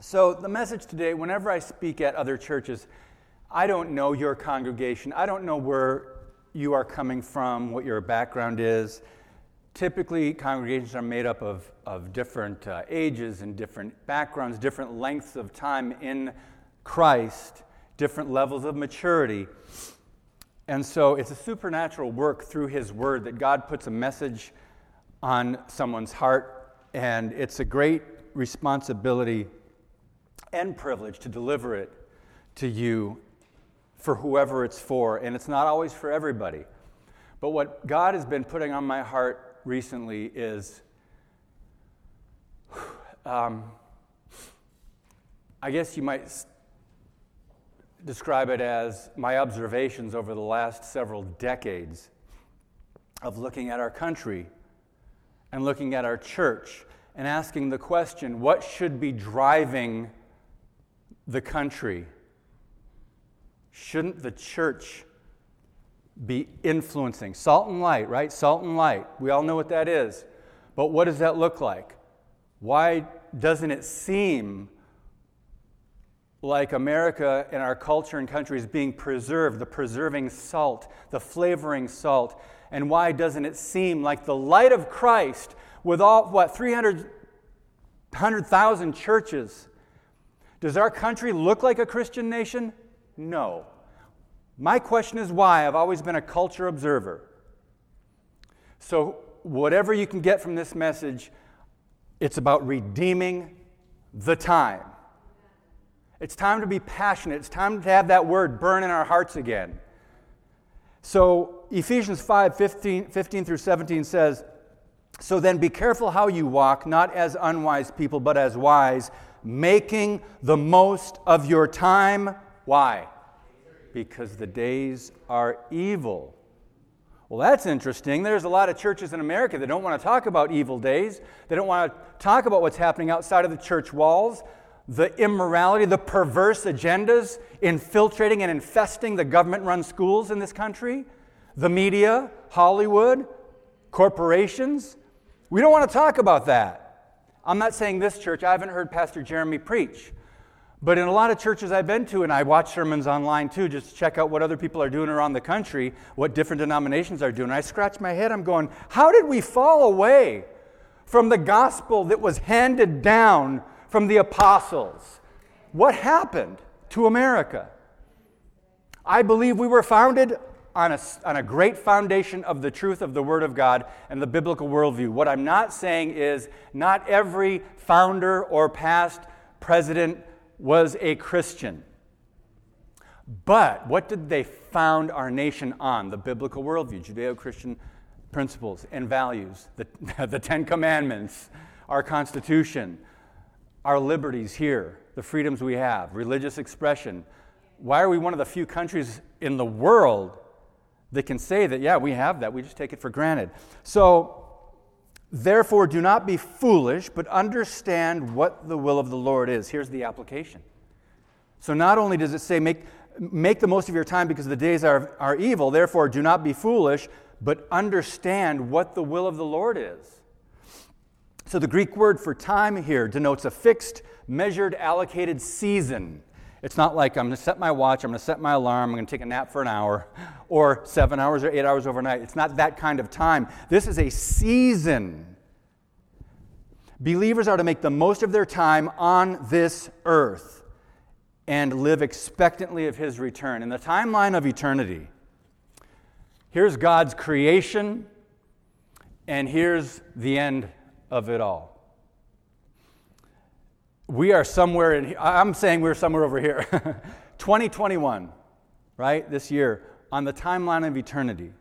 So, the message today, whenever I speak at other churches, I don't know your congregation. I don't know where you are coming from, what your background is. Typically, congregations are made up of, of different uh, ages and different backgrounds, different lengths of time in Christ, different levels of maturity. And so it's a supernatural work through His Word that God puts a message on someone's heart, and it's a great responsibility and privilege to deliver it to you for whoever it's for. And it's not always for everybody. But what God has been putting on my heart recently is um, I guess you might describe it as my observations over the last several decades of looking at our country and looking at our church and asking the question what should be driving the country? Shouldn't the church be influencing. Salt and light, right? Salt and light. We all know what that is. But what does that look like? Why doesn't it seem like America and our culture and country is being preserved, the preserving salt, the flavoring salt? And why doesn't it seem like the light of Christ with all, what, 300,000 churches? Does our country look like a Christian nation? No. My question is why. I've always been a culture observer. So, whatever you can get from this message, it's about redeeming the time. It's time to be passionate. It's time to have that word burn in our hearts again. So, Ephesians 5 15, 15 through 17 says, So then be careful how you walk, not as unwise people, but as wise, making the most of your time. Why? because the days are evil. Well, that's interesting. There's a lot of churches in America that don't want to talk about evil days. They don't want to talk about what's happening outside of the church walls, the immorality, the perverse agendas infiltrating and infesting the government run schools in this country, the media, Hollywood, corporations. We don't want to talk about that. I'm not saying this church, I haven't heard Pastor Jeremy preach. But in a lot of churches I've been to, and I watch sermons online too, just to check out what other people are doing around the country, what different denominations are doing. I scratch my head, I'm going, how did we fall away from the gospel that was handed down from the apostles? What happened to America? I believe we were founded on a, on a great foundation of the truth of the Word of God and the biblical worldview. What I'm not saying is not every founder or past president was a Christian. But what did they found our nation on? The biblical worldview, Judeo Christian principles and values, the, the Ten Commandments, our Constitution, our liberties here, the freedoms we have, religious expression. Why are we one of the few countries in the world that can say that, yeah, we have that? We just take it for granted. So, Therefore, do not be foolish, but understand what the will of the Lord is. Here's the application. So, not only does it say, make, make the most of your time because the days are, are evil, therefore, do not be foolish, but understand what the will of the Lord is. So, the Greek word for time here denotes a fixed, measured, allocated season. It's not like I'm going to set my watch, I'm going to set my alarm, I'm going to take a nap for an hour, or seven hours or eight hours overnight. It's not that kind of time. This is a season. Believers are to make the most of their time on this earth and live expectantly of His return. In the timeline of eternity, here's God's creation, and here's the end of it all we are somewhere in I'm saying we're somewhere over here. 2021, right? This year, on the timeline of eternity.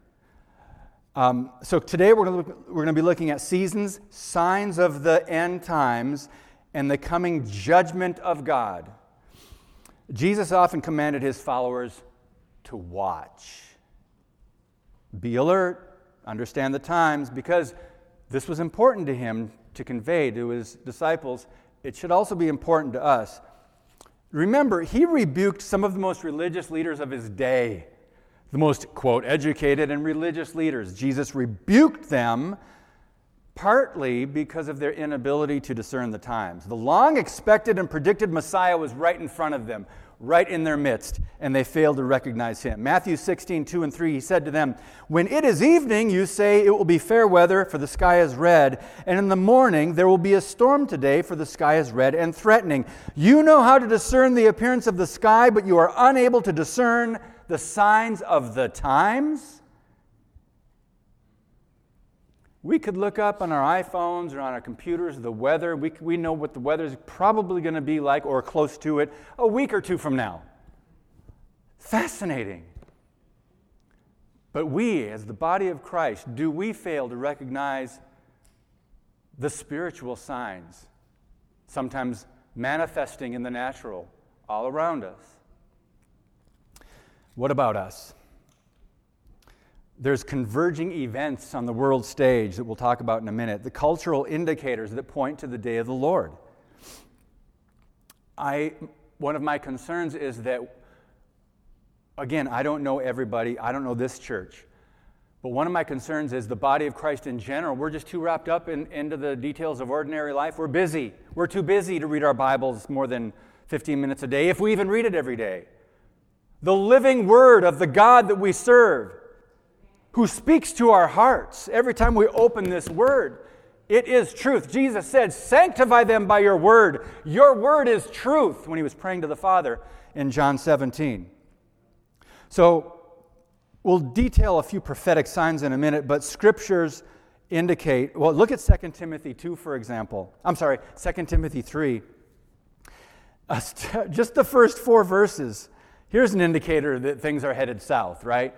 Um, so today we're going, we're going to be looking at seasons, signs of the end times, and the coming judgment of God. Jesus often commanded his followers to watch, be alert, understand the times, because this was important to him to convey to his disciples it should also be important to us. Remember, he rebuked some of the most religious leaders of his day, the most, quote, educated and religious leaders. Jesus rebuked them partly because of their inability to discern the times. The long expected and predicted Messiah was right in front of them, right in their midst, and they failed to recognize him. Matthew 16, 2 and 3, he said to them, When it is evening, you say it will be fair weather, for the sky is red, and in the morning there will be a storm today, for the sky is red and threatening. You know how to discern the appearance of the sky, but you are unable to discern the signs of the times? We could look up on our iPhones or on our computers the weather. We, we know what the weather is probably going to be like or close to it a week or two from now. Fascinating. But we, as the body of Christ, do we fail to recognize the spiritual signs, sometimes manifesting in the natural all around us? What about us? There's converging events on the world stage that we'll talk about in a minute, the cultural indicators that point to the day of the Lord. I, one of my concerns is that, again, I don't know everybody, I don't know this church, but one of my concerns is the body of Christ in general. We're just too wrapped up in, into the details of ordinary life. We're busy. We're too busy to read our Bibles more than 15 minutes a day, if we even read it every day. The living word of the God that we serve who speaks to our hearts every time we open this word. It is truth. Jesus said, Sanctify them by your word. Your word is truth when he was praying to the Father in John 17. So, we'll detail a few prophetic signs in a minute, but scriptures indicate, well, look at 2 Timothy 2, for example. I'm sorry, 2 Timothy 3. Uh, just the first four verses. Here's an indicator that things are headed south, right?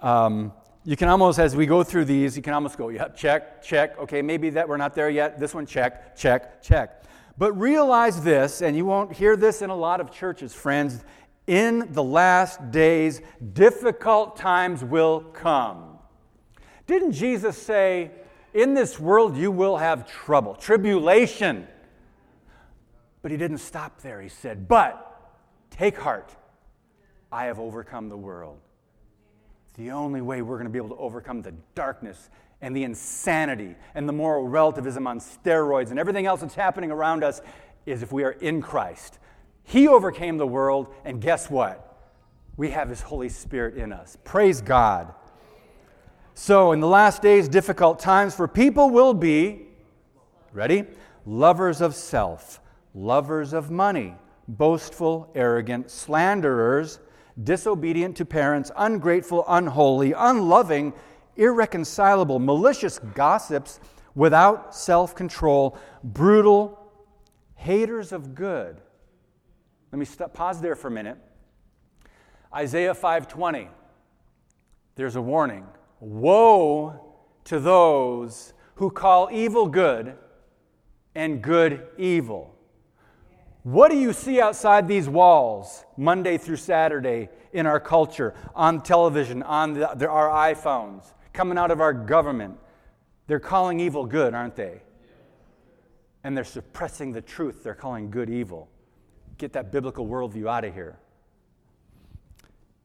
Um, you can almost, as we go through these, you can almost go, yeah, check, check. Okay, maybe that we're not there yet. This one, check, check, check. But realize this, and you won't hear this in a lot of churches, friends. In the last days, difficult times will come. Didn't Jesus say, In this world you will have trouble, tribulation? But he didn't stop there. He said, But take heart, I have overcome the world the only way we're going to be able to overcome the darkness and the insanity and the moral relativism on steroids and everything else that's happening around us is if we are in Christ. He overcame the world, and guess what? We have His Holy Spirit in us. Praise God. So, in the last days, difficult times for people will be, ready? Lovers of self, lovers of money, boastful, arrogant, slanderers disobedient to parents, ungrateful, unholy, unloving, irreconcilable, malicious gossips, without self control, brutal, haters of good. Let me stop, pause there for a minute. Isaiah 5:20. There's a warning. Woe to those who call evil good and good evil. What do you see outside these walls Monday through Saturday in our culture, on television, on the, the, our iPhones, coming out of our government? They're calling evil good, aren't they? And they're suppressing the truth. They're calling good evil. Get that biblical worldview out of here.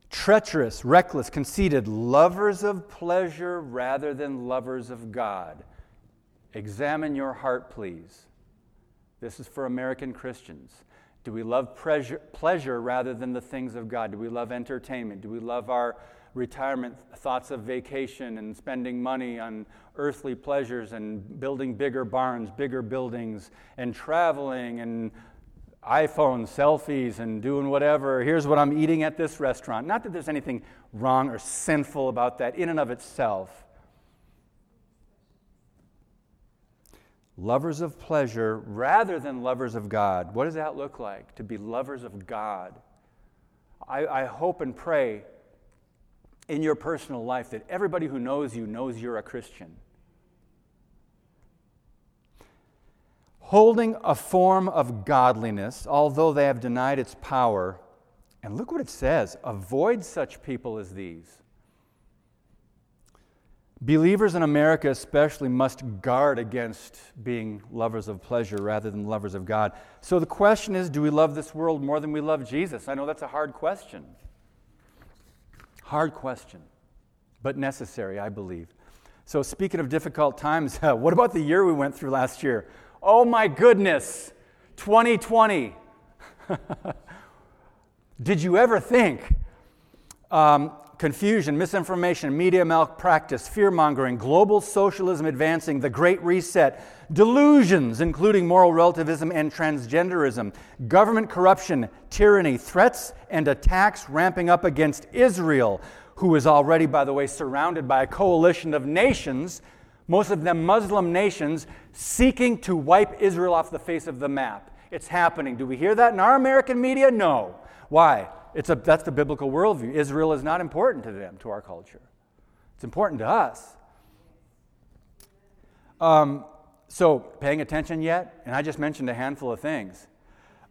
Treacherous, reckless, conceited, lovers of pleasure rather than lovers of God. Examine your heart, please. This is for American Christians. Do we love pleasure, pleasure rather than the things of God? Do we love entertainment? Do we love our retirement thoughts of vacation and spending money on earthly pleasures and building bigger barns, bigger buildings, and traveling and iPhones, selfies, and doing whatever? Here's what I'm eating at this restaurant. Not that there's anything wrong or sinful about that in and of itself. Lovers of pleasure rather than lovers of God. What does that look like to be lovers of God? I, I, hope and pray in your personal life that everybody who knows you knows you're a Christian. Holding a form of godliness, although they have denied its power, and look what it says avoid such people as these. Believers in America, especially, must guard against being lovers of pleasure rather than lovers of God. So the question is do we love this world more than we love Jesus? I know that's a hard question. Hard question, but necessary, I believe. So, speaking of difficult times, what about the year we went through last year? Oh my goodness, 2020. Did you ever think um, confusion, misinformation, media malpractice, fear mongering, global socialism advancing, the Great Reset, delusions, including moral relativism and transgenderism, government corruption, tyranny, threats and attacks ramping up against Israel, who is already, by the way, surrounded by a coalition of nations, most of them Muslim nations, seeking to wipe Israel off the face of the map. It's happening. Do we hear that in our American media? No. Why? It's a, that's the biblical worldview. Israel is not important to them, to our culture. It's important to us. Um, so, paying attention yet? And I just mentioned a handful of things.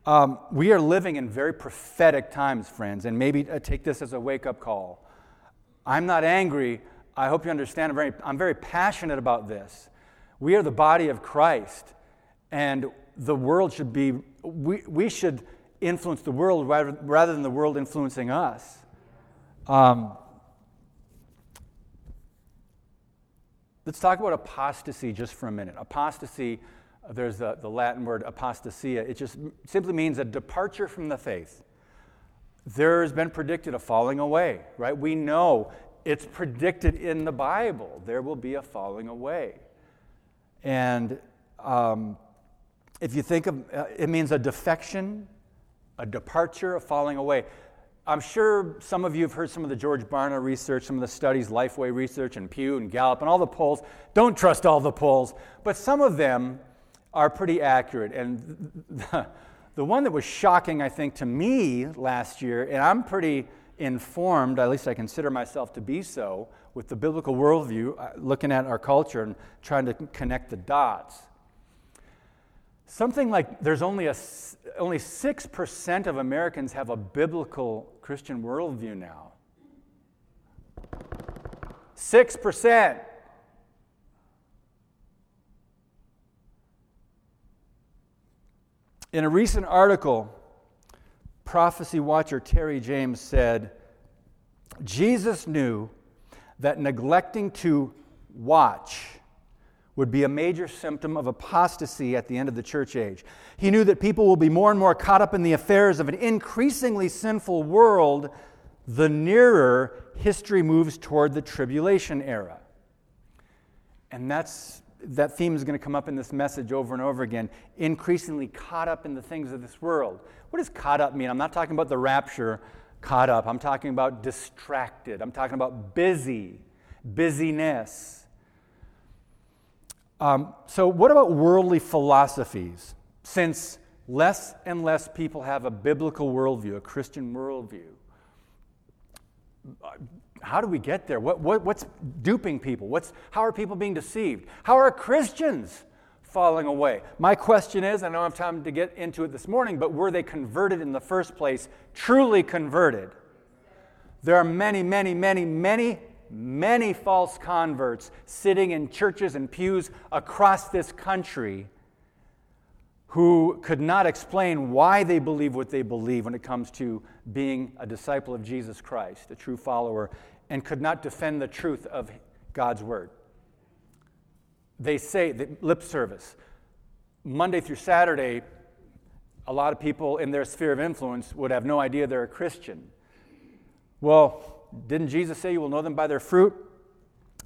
Um, we are living in very prophetic times, friends, and maybe uh, take this as a wake up call. I'm not angry. I hope you understand. I'm very, I'm very passionate about this. We are the body of Christ, and the world should be, we, we should influence the world rather, than the world influencing us. Um, let's talk about apostasy just for a minute. Apostasy, there's the, the Latin word apostasia, it just simply means a departure from the faith. There's been predicted a falling away, right? We know it's predicted in the Bible. There will be a falling away. And um, if you think of uh, it means a defection a departure, a falling away. I'm sure some of you have heard some of the George Barna research, some of the studies, Lifeway research, and Pew and Gallup, and all the polls. Don't trust all the polls, but some of them are pretty accurate. And the, the one that was shocking, I think, to me last year, and I'm pretty informed, at least I consider myself to be so, with the biblical worldview, uh, looking at our culture and trying to connect the dots. Something like there's only, a, only 6% of Americans have a biblical Christian worldview now. 6%. In a recent article, prophecy watcher Terry James said Jesus knew that neglecting to watch would be a major symptom of apostasy at the end of the church age. He knew that people will be more and more caught up in the affairs of an increasingly sinful world the nearer history moves toward the tribulation era. And that's that theme is going to come up in this message over and over again. Increasingly caught up in the things of this world. What does caught up mean? I'm not talking about the rapture, caught up. I'm talking about distracted. I'm talking about busy, busyness. Um, so, what about worldly philosophies? Since less and less people have a biblical worldview, a Christian worldview, how do we get there? What, what, what's duping people? What's, how are people being deceived? How are Christians falling away? My question is I don't have time to get into it this morning, but were they converted in the first place, truly converted? There are many, many, many, many many false converts sitting in churches and pews across this country who could not explain why they believe what they believe when it comes to being a disciple of Jesus Christ, a true follower, and could not defend the truth of God's word. They say that lip service. Monday through Saturday, a lot of people in their sphere of influence would have no idea they're a Christian. Well, didn't Jesus say you will know them by their fruit?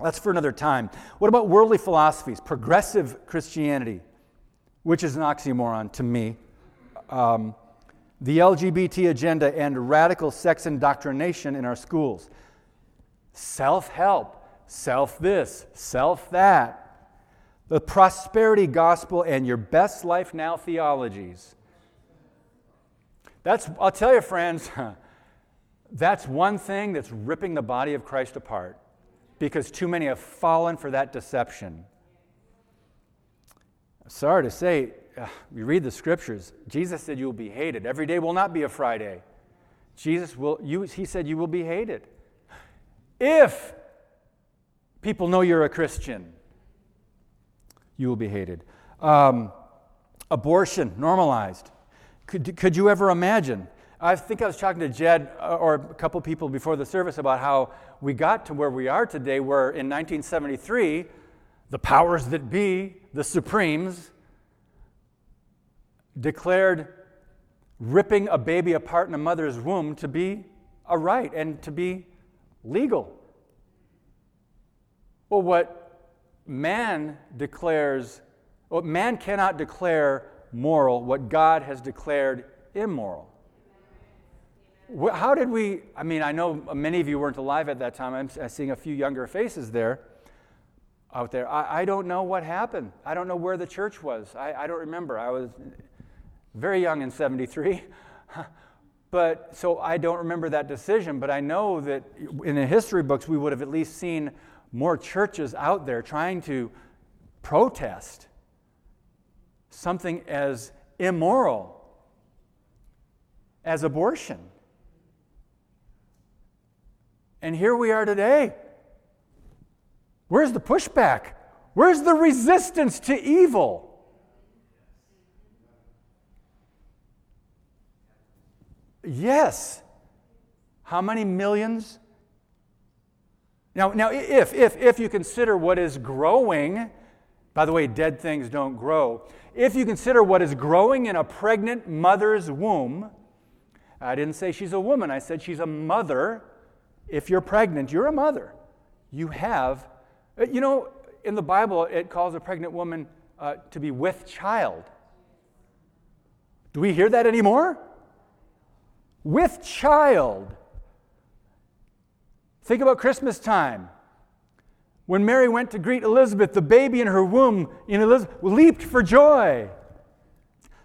That's for another time. What about worldly philosophies, progressive Christianity, which is an oxymoron to me? Um, the LGBT agenda and radical sex indoctrination in our schools. Self help, self this, self that. The prosperity gospel and your best life now theologies. That's, I'll tell you, friends, That's one thing that's ripping the body of Christ apart because too many have fallen for that deception. Sorry to say, we read the scriptures. Jesus said you will be hated. Every day will not be a Friday. Jesus will, you, he said you will be hated. If people know you're a Christian, you will be hated. Um, abortion normalized. Could, could you ever imagine I think I was talking to Jed uh, or a couple people before the service about how we got to where we are today, where in 1973, the powers that be, the Supremes, declared ripping a baby apart in a mother's womb to be a right and to be legal. Well, what man declares, what man cannot declare moral, what God has declared immoral. How did we? I mean, I know many of you weren't alive at that time. I'm seeing a few younger faces there, out there. I, I don't know what happened. I don't know where the church was. I, I don't remember. I was very young in 73. but so I don't remember that decision, but I know that in the history books we would have at least seen more churches out there trying to protest something as immoral as abortion. And here we are today. Where's the pushback? Where's the resistance to evil? Yes. How many millions? Now, now if, if, if you consider what is growing, by the way, dead things don't grow. If you consider what is growing in a pregnant mother's womb, I didn't say she's a woman, I said she's a mother if you're pregnant, you're a mother. You have, uh, you know, in the Bible, it calls a pregnant woman uh, to be with child. Do we hear that anymore? With child. Think about Christmas time. When Mary went to greet Elizabeth, the baby in her womb in Elizabeth leaped for joy.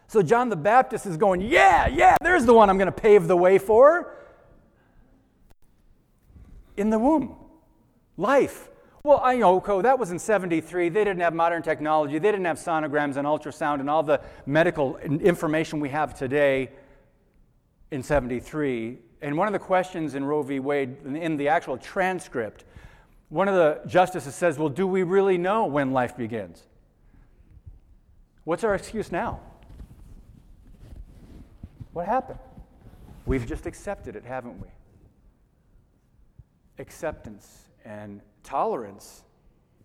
So John the Baptist is going, Yeah, yeah, there's the one I'm going to pave the way for in the womb. Life. Well, I know, that was in 73. They didn't have modern technology. They didn't have sonograms and ultrasound and all the medical information we have today in 73. And one of the questions in Roe v. Wade, in the actual transcript, one of the justices says, Well, do we really know when life begins? What's our excuse now? What happened? We've just accepted it, haven't we? Acceptance and tolerance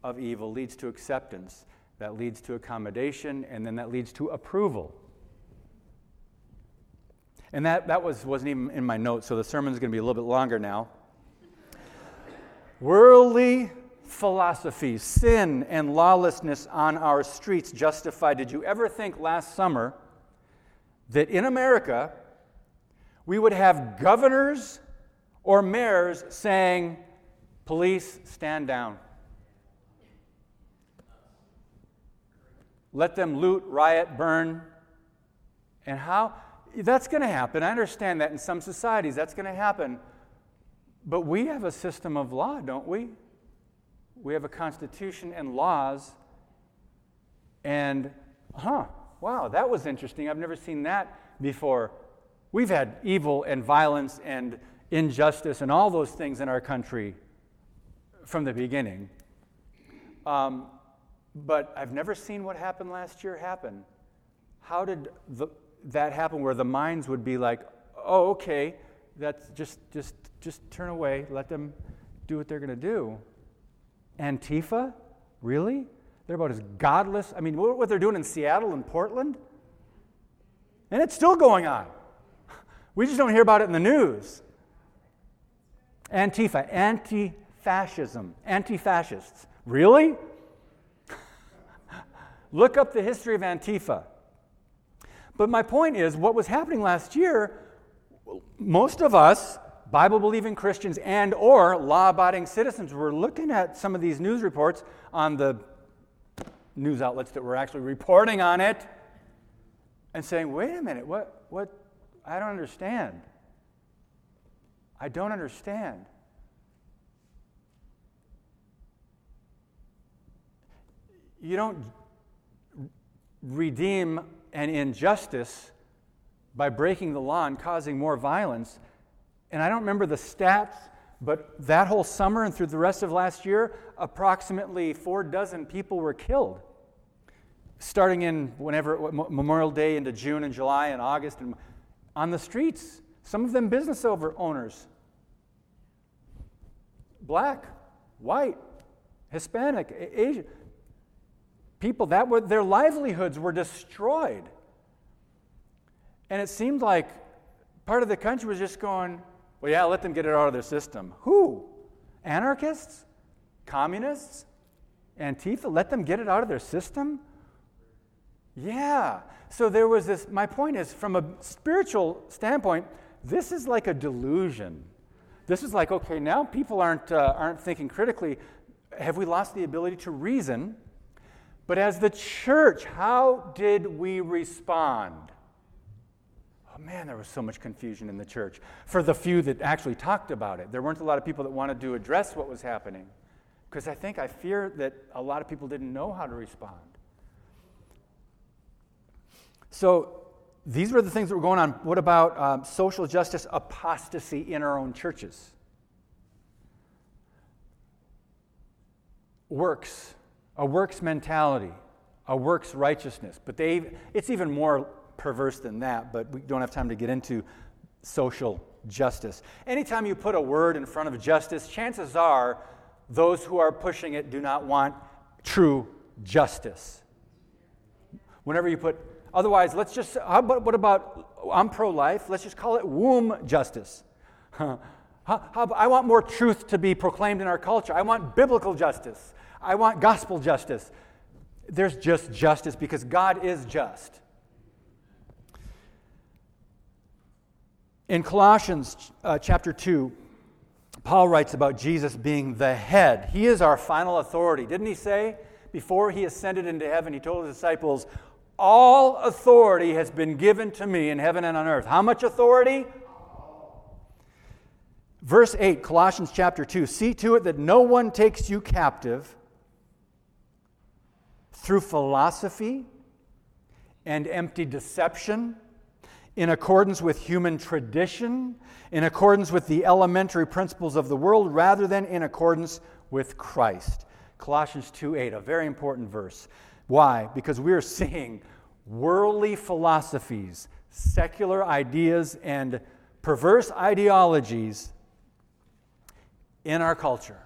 of evil leads to acceptance, that leads to accommodation, and then that leads to approval. And that, that was, wasn't even in my notes, so the sermon's going to be a little bit longer now. Worldly philosophy, sin and lawlessness on our streets justified. Did you ever think last summer that in America we would have governors or mayors saying, Police, stand down. Let them loot, riot, burn. And how? That's going to happen. I understand that in some societies that's going to happen. But we have a system of law, don't we? We have a constitution and laws. And, huh, wow, that was interesting. I've never seen that before. We've had evil and violence and injustice and all those things in our country from the beginning. Um, but I've never seen what happened last year happen. How did the, that happen where the minds would be like, oh, okay, that's just, just, just turn away, let them do what they're going to do? Antifa? Really? They're about as godless. I mean, what they're doing in Seattle and Portland? And it's still going on. We just don't hear about it in the news. Antifa, anti fascism, anti fascists. Really? Look up the history of Antifa. But my point is, what was happening last year, most of us, Bible believing Christians and or law abiding citizens were looking at some of these news reports on the news outlets that were actually reporting on it and saying, wait a minute, what, what, I don't understand. I don't understand. You don't redeem an injustice by breaking the law and causing more violence. And I don't remember the stats, but that whole summer and through the rest of last year, approximately four dozen people were killed. Starting in whenever Memorial Day into June and July and August and on the streets Some of them business owners. Black, white, Hispanic, Asian. People that were their livelihoods were destroyed. And it seemed like part of the country was just going, well, yeah, let them get it out of their system. Who? Anarchists? Communists? Antifa? Let them get it out of their system? Yeah. So there was this, my point is, from a spiritual standpoint, this is like a delusion. This is like, okay, now people aren't, uh, aren't thinking critically. Have we lost the ability to reason? But as the church, how did we respond? Oh man, there was so much confusion in the church. For the few that actually talked about it, there weren't a lot of people that wanted to address what was happening. Because I think, I fear that a lot of people didn't know how to respond. So these were the things that were going on. What about um, social justice apostasy in our own churches? Works, a works mentality, a works righteousness. But they, it's even more perverse than that, but we don't have time to get into social justice. Anytime you put a word in front of justice, chances are those who are pushing it do not want true justice. Whenever you put, otherwise, let's just, how about, what about, I'm pro life, let's just call it womb justice. How, how, I want more truth to be proclaimed in our culture. I want biblical justice. I want gospel justice. There's just justice because God is just. In Colossians uh, chapter 2, Paul writes about Jesus being the head. He is our final authority. Didn't he say before he ascended into heaven, he told his disciples, All authority has been given to me in heaven and on earth. How much authority? Verse 8, Colossians chapter 2 See to it that no one takes you captive through philosophy and empty deception in accordance with human tradition, in accordance with the elementary principles of the world, rather than in accordance with Christ. Colossians 2 8, a very important verse. Why? Because we're seeing worldly philosophies, secular ideas, and perverse ideologies in our culture.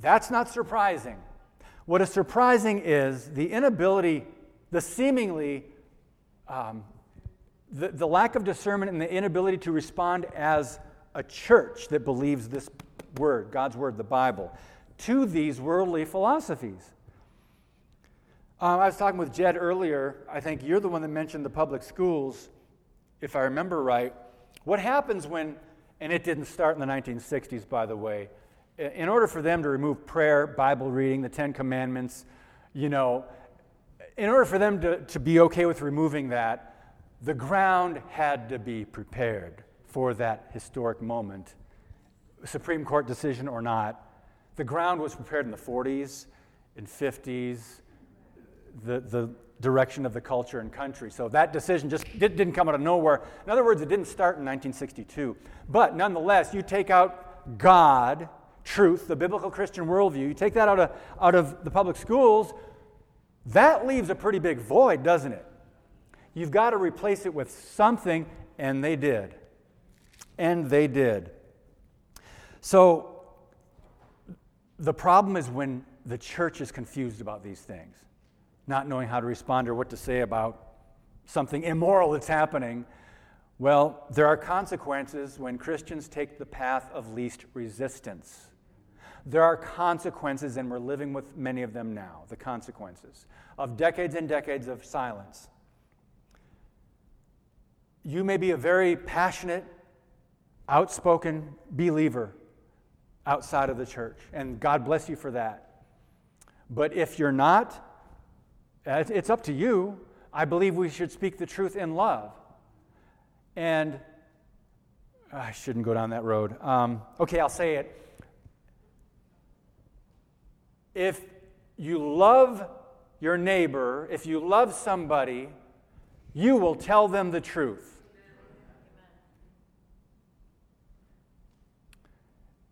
That's not surprising. What is surprising is the inability, the seemingly um, the, the lack of discernment and the inability to respond as a church that believes this word, God's word, the Bible, to these worldly philosophies. Um, I was talking with Jed earlier. I think you're the one that mentioned the public schools, if I remember right. What happens when, and it didn't start in the 1960s, by the way, in order for them to remove prayer, Bible reading, the Ten Commandments, you know, in order for them to, to be okay with removing that, the ground had to be prepared for that historic moment, Supreme Court decision or not. The ground was prepared in the 40s and 50s, the, the direction of the culture and country. So that decision just did, didn't come out of nowhere. In other words, it didn't start in 1962. But nonetheless, you take out God, truth, the biblical Christian worldview, you take that out of, out of the public schools, that leaves a pretty big void, doesn't it? You've got to replace it with something, and they did. And they did. So, the problem is when the church is confused about these things, not knowing how to respond or what to say about something immoral that's happening. Well, there are consequences when Christians take the path of least resistance. There are consequences, and we're living with many of them now the consequences of decades and decades of silence you may be a very passionate, outspoken believer outside of the church, and God bless you for that. But if you're not, it's up to you. I believe we should speak the truth in love. And I shouldn't go down that road. Um, okay, I'll say it. If you love your neighbor, if you love somebody, you will tell them the truth.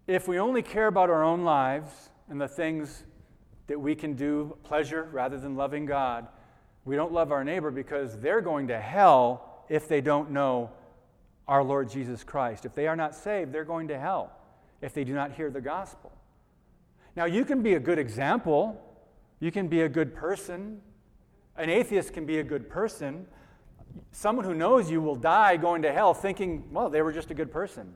If we only care about our own lives and the things that we can do, pleasure rather than loving God, we don't love our neighbor because they're going to hell if they don't know our Lord Jesus Christ. If they are not saved, they're going to hell if they do not hear the gospel. Now, you can be a good example, you can be a good person. An atheist can be a good person. Someone who knows you will die going to hell thinking, well, they were just a good person.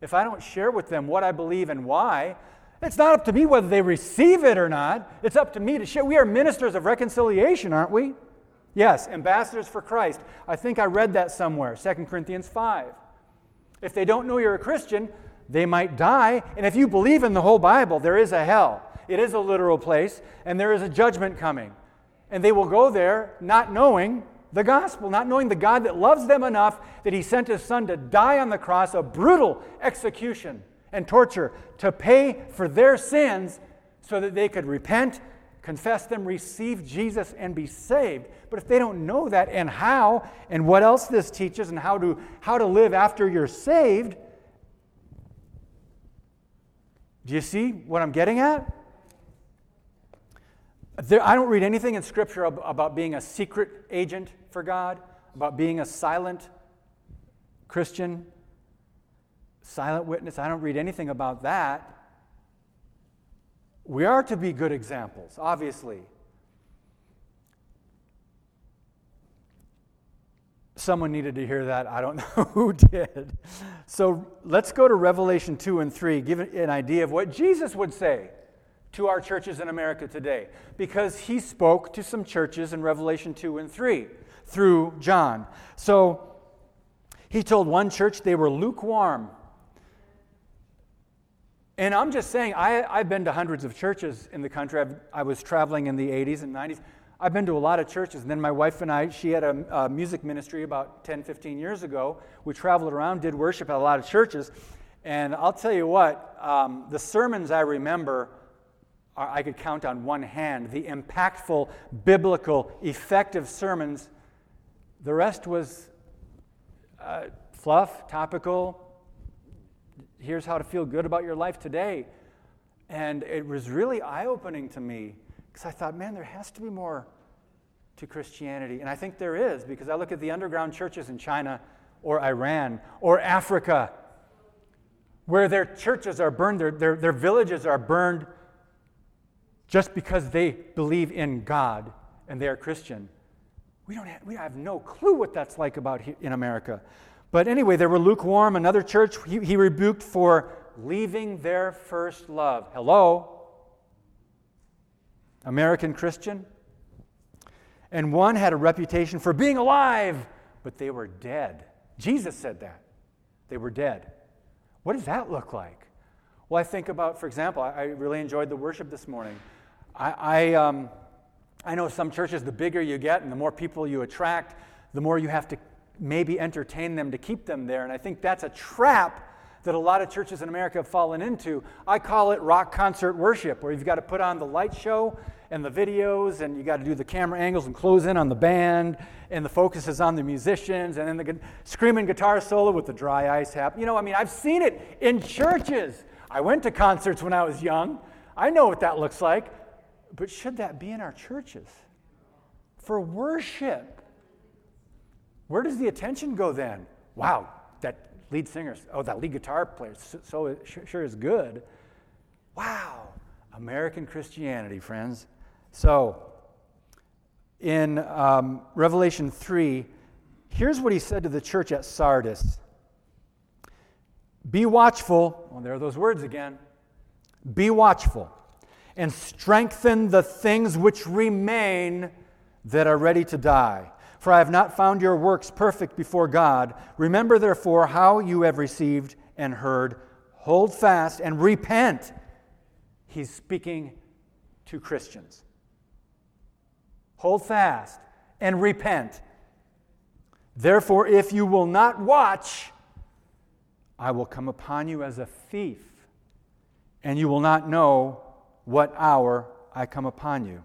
If I don't share with them what I believe and why, it's not up to me whether they receive it or not. It's up to me to share. We are ministers of reconciliation, aren't we? Yes, ambassadors for Christ. I think I read that somewhere, 2 Corinthians 5. If they don't know you're a Christian, they might die. And if you believe in the whole Bible, there is a hell. It is a literal place, and there is a judgment coming. And they will go there not knowing the gospel, not knowing the God that loves them enough that he sent his son to die on the cross, a brutal execution and torture, to pay for their sins so that they could repent confess them, receive Jesus, and be saved. But if they don't know that and how and what else this teaches and how to, how to live after you're saved, do you see what I'm getting at? There, I don't read anything in Scripture about being a secret agent for God, about being a silent Christian, silent witness. I don't read anything about that. We are to be good examples, obviously. Someone needed to hear that. I don't know who did. So let's go to Revelation 2 and 3, give an idea of what Jesus would say to our churches in America today. Because he spoke to some churches in Revelation 2 and 3 through John. So he told one church they were lukewarm. And I'm just saying, I, I've been to hundreds of churches in the country. I've, i was traveling in the 80s and 90s. I've been to a lot of churches. And then my wife and I, she had a, a music ministry about 10, 15 years ago. We traveled around, did worship at a lot of churches. And I'll tell you what, um, the sermons I remember, are, I could count on one hand. The impactful, biblical, effective sermons. The rest was uh, fluff, topical, here's how to feel good about your life today. And it was really eye opening to me because I thought, man, there has to be more to Christianity. And I think there is because I look at the underground churches in China or Iran or Africa where their churches are burned, their, their, their villages are burned just because they believe in God and they are Christian. We, don't have, we have no clue what that's like about in America. But anyway, they were lukewarm. Another church he, he rebuked for leaving their first love. Hello? American Christian? And one had a reputation for being alive, but they were dead. Jesus said that. They were dead. What does that look like? Well, I think about, for example, I, really enjoyed the worship this morning. I, I, um, I know some churches, the bigger you get and the more people you attract, the more you have to maybe entertain them to keep them there. And I think that's a trap that a lot of churches in America have fallen into. I call it rock concert worship, where you've got to put on the light show and the videos, and you got to do the camera angles and close in on the band, and the focus is on the musicians, and then the screaming guitar solo with the dry ice happen. You know, I mean, I've seen it in churches. I went to concerts when I was young. I know what that looks like. But should that be in our churches? For worship. Where does the attention go then? Wow, that lead singer, oh, that lead guitar player, so, so sure is good. Wow, American Christianity, friends. So, in um, Revelation 3, here's what he said to the church at Sardis Be watchful. Well, there are those words again. Be watchful and strengthen the things which remain that are ready to die for I have not found your works perfect before God. Remember, therefore, how you have received and heard. Hold fast and repent. He's speaking to Christians. Hold fast and repent. Therefore, if you will not watch, I will come upon you as a thief, and you will not know what hour I come upon you.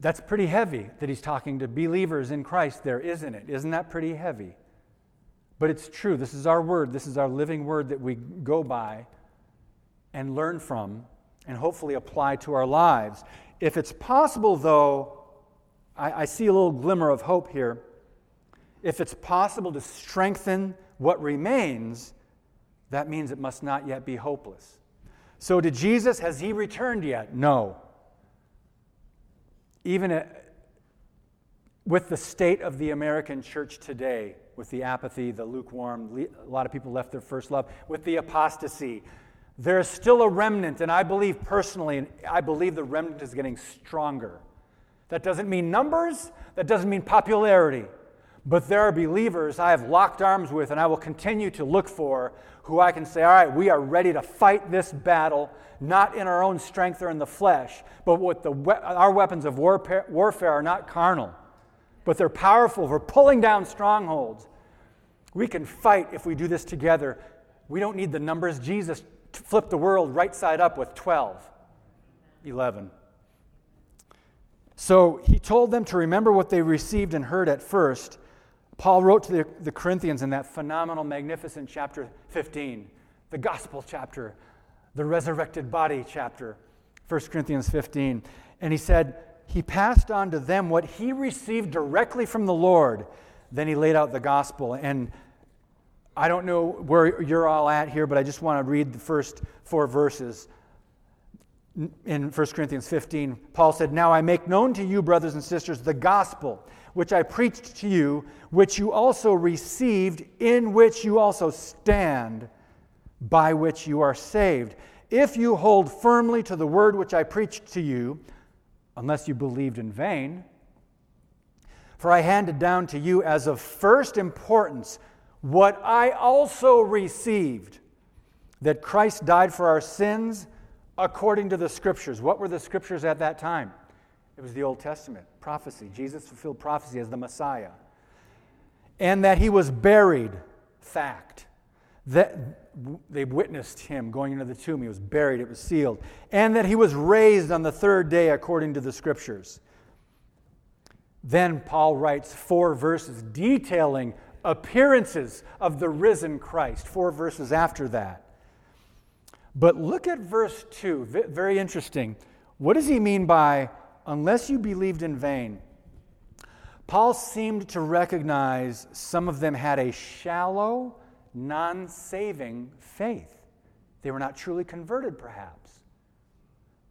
That's pretty heavy that he's talking to believers in Christ there, isn't it? Isn't that pretty heavy? But it's true. This is our word. This is our living word that we go by and learn from and hopefully apply to our lives. If it's possible, though, I, I see a little glimmer of hope here. if it's possible to strengthen what remains, that means it must not yet be hopeless. So, to Jesus, has he returned yet? No. Even with the state of the American church today, with the apathy, the lukewarm, a lot of people left their first love, with the apostasy, there's still a remnant, and I believe personally, I believe the remnant is getting stronger. That doesn't mean numbers, that doesn't mean popularity. But there are believers I have locked arms with and I will continue to look for who I can say, all right, we are ready to fight this battle, not in our own strength or in the flesh, but with the, our weapons of warfare, warfare are not carnal, but they're powerful for pulling down strongholds. We can fight if we do this together. We don't need the numbers. Jesus flipped the world right side up with 12, 11. So he told them to remember what they received and heard at first. Paul wrote to the, the, Corinthians in that phenomenal, magnificent chapter 15, the gospel chapter, the resurrected body chapter, 1 Corinthians 15. And he said, He passed on to them what he received directly from the Lord. Then he laid out the gospel. And I don't know where you're all at here, but I just want to read the first four verses in 1 Corinthians 15, Paul said, Now I make known to you, brothers and sisters, the gospel which I preached to you, which you also received, in which you also stand, by which you are saved. If you hold firmly to the word which I preached to you, unless you believed in vain, for I handed down to you as of first importance what I also received that Christ died for our sins according to the scriptures. What were the scriptures at that time? It was the Old Testament, prophecy. Jesus fulfilled prophecy as the Messiah. And that he was buried, fact. That they witnessed him going into the tomb. He was buried, it was sealed. And that he was raised on the third day according to the scriptures. Then Paul writes four verses detailing appearances of the risen Christ, four verses after that. But look at verse 2, very interesting. What does he mean by, unless you believed in vain? Paul seemed to recognize some of them had a shallow, non saving faith. They were not truly converted, perhaps.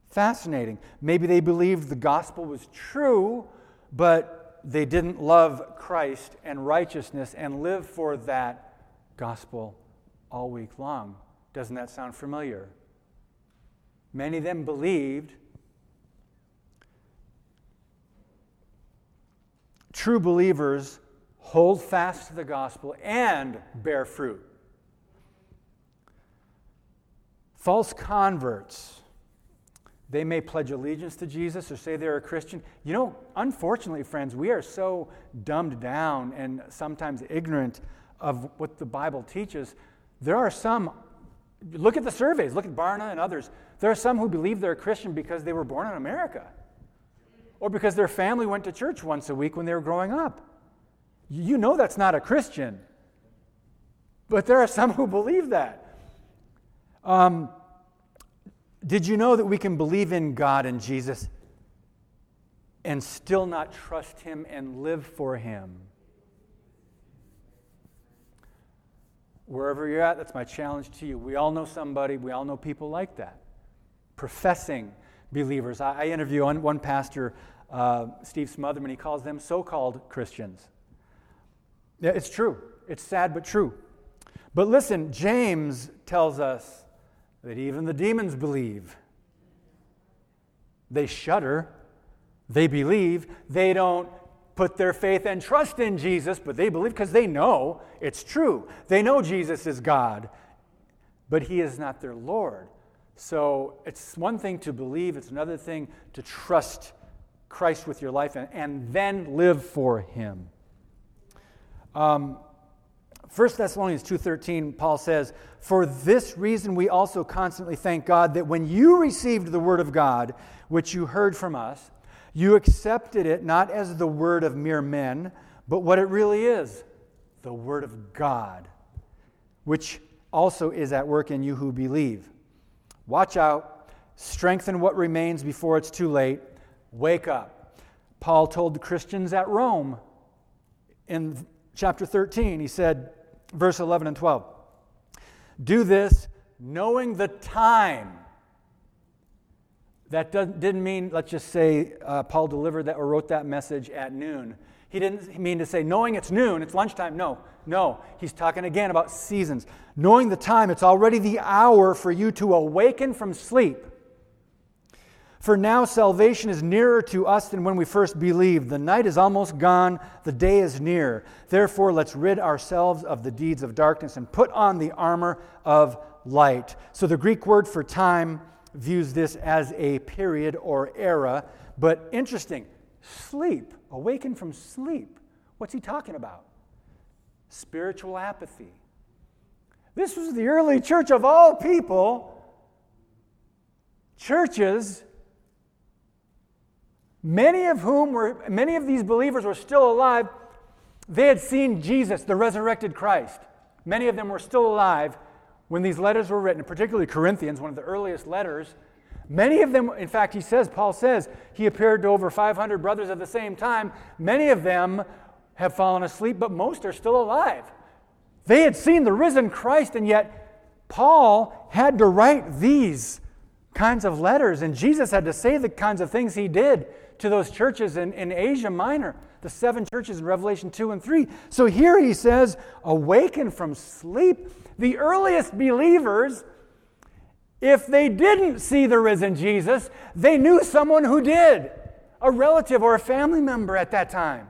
Fascinating. Maybe they believed the gospel was true, but they didn't love Christ and righteousness and live for that gospel all week long. Doesn't that sound familiar? Many of them believed. True believers hold fast to the gospel and bear fruit. False converts, they may pledge allegiance to Jesus or say they're a Christian. You know, unfortunately, friends, we are so dumbed down and sometimes ignorant of what the Bible teaches. There are some Look at the surveys, look at Barna and others. There are some who believe they're a Christian because they were born in America or because their family went to church once a week when they were growing up. You know that's not a Christian. But there are some who believe that. Um, did you know that we can believe in God and Jesus and still not trust Him and live for Him? Wherever you're at, that's my challenge to you. We all know somebody, we all know people like that. Professing believers. I, I interview one, one pastor, uh, Steve Smothermon, he calls them so called Christians. Yeah, it's true. It's sad but true. But listen, James tells us that even the demons believe. They shudder, they believe, they don't put their faith and trust in Jesus, but they believe because they know it's true. They know Jesus is God, but He is not their Lord. So it's one thing to believe, it's another thing to trust Christ with your life and, and then live for Him. Um, 1 Thessalonians 2:13 Paul says, "For this reason we also constantly thank God that when you received the word of God, which you heard from us, you accepted it not as the word of mere men, but what it really is the word of God, which also is at work in you who believe. Watch out, strengthen what remains before it's too late. Wake up. Paul told the Christians at Rome in chapter 13, he said, verse 11 and 12, Do this knowing the time. That didn't mean, let's just say, uh, Paul delivered that or wrote that message at noon. He didn't mean to say, knowing it's noon, it's lunchtime. No, no. He's talking again about seasons. Knowing the time, it's already the hour for you to awaken from sleep. For now, salvation is nearer to us than when we first believed. The night is almost gone, the day is near. Therefore, let's rid ourselves of the deeds of darkness and put on the armor of light. So, the Greek word for time views this as a period or era, but interesting sleep, awaken from sleep. What's he talking about? Spiritual apathy. This was the early church of all people. Churches many of whom were, many of these believers were still alive. They had seen Jesus, the resurrected Christ. Many of them were still alive when these letters were written, particularly Corinthians, one of the earliest letters. Many of them, in fact, he says, Paul says, he appeared to over 500 brothers at the same time. Many of them have fallen asleep, but most are still alive. They had seen the risen Christ, and yet Paul had to write these kinds of letters, and Jesus had to say the kinds of things he did to those churches in, in Asia Minor, the seven churches in Revelation 2 and 3. So here he says, Awaken from sleep. The earliest believers, if they didn't see the risen Jesus, they knew someone who did, a relative or a family member at that time.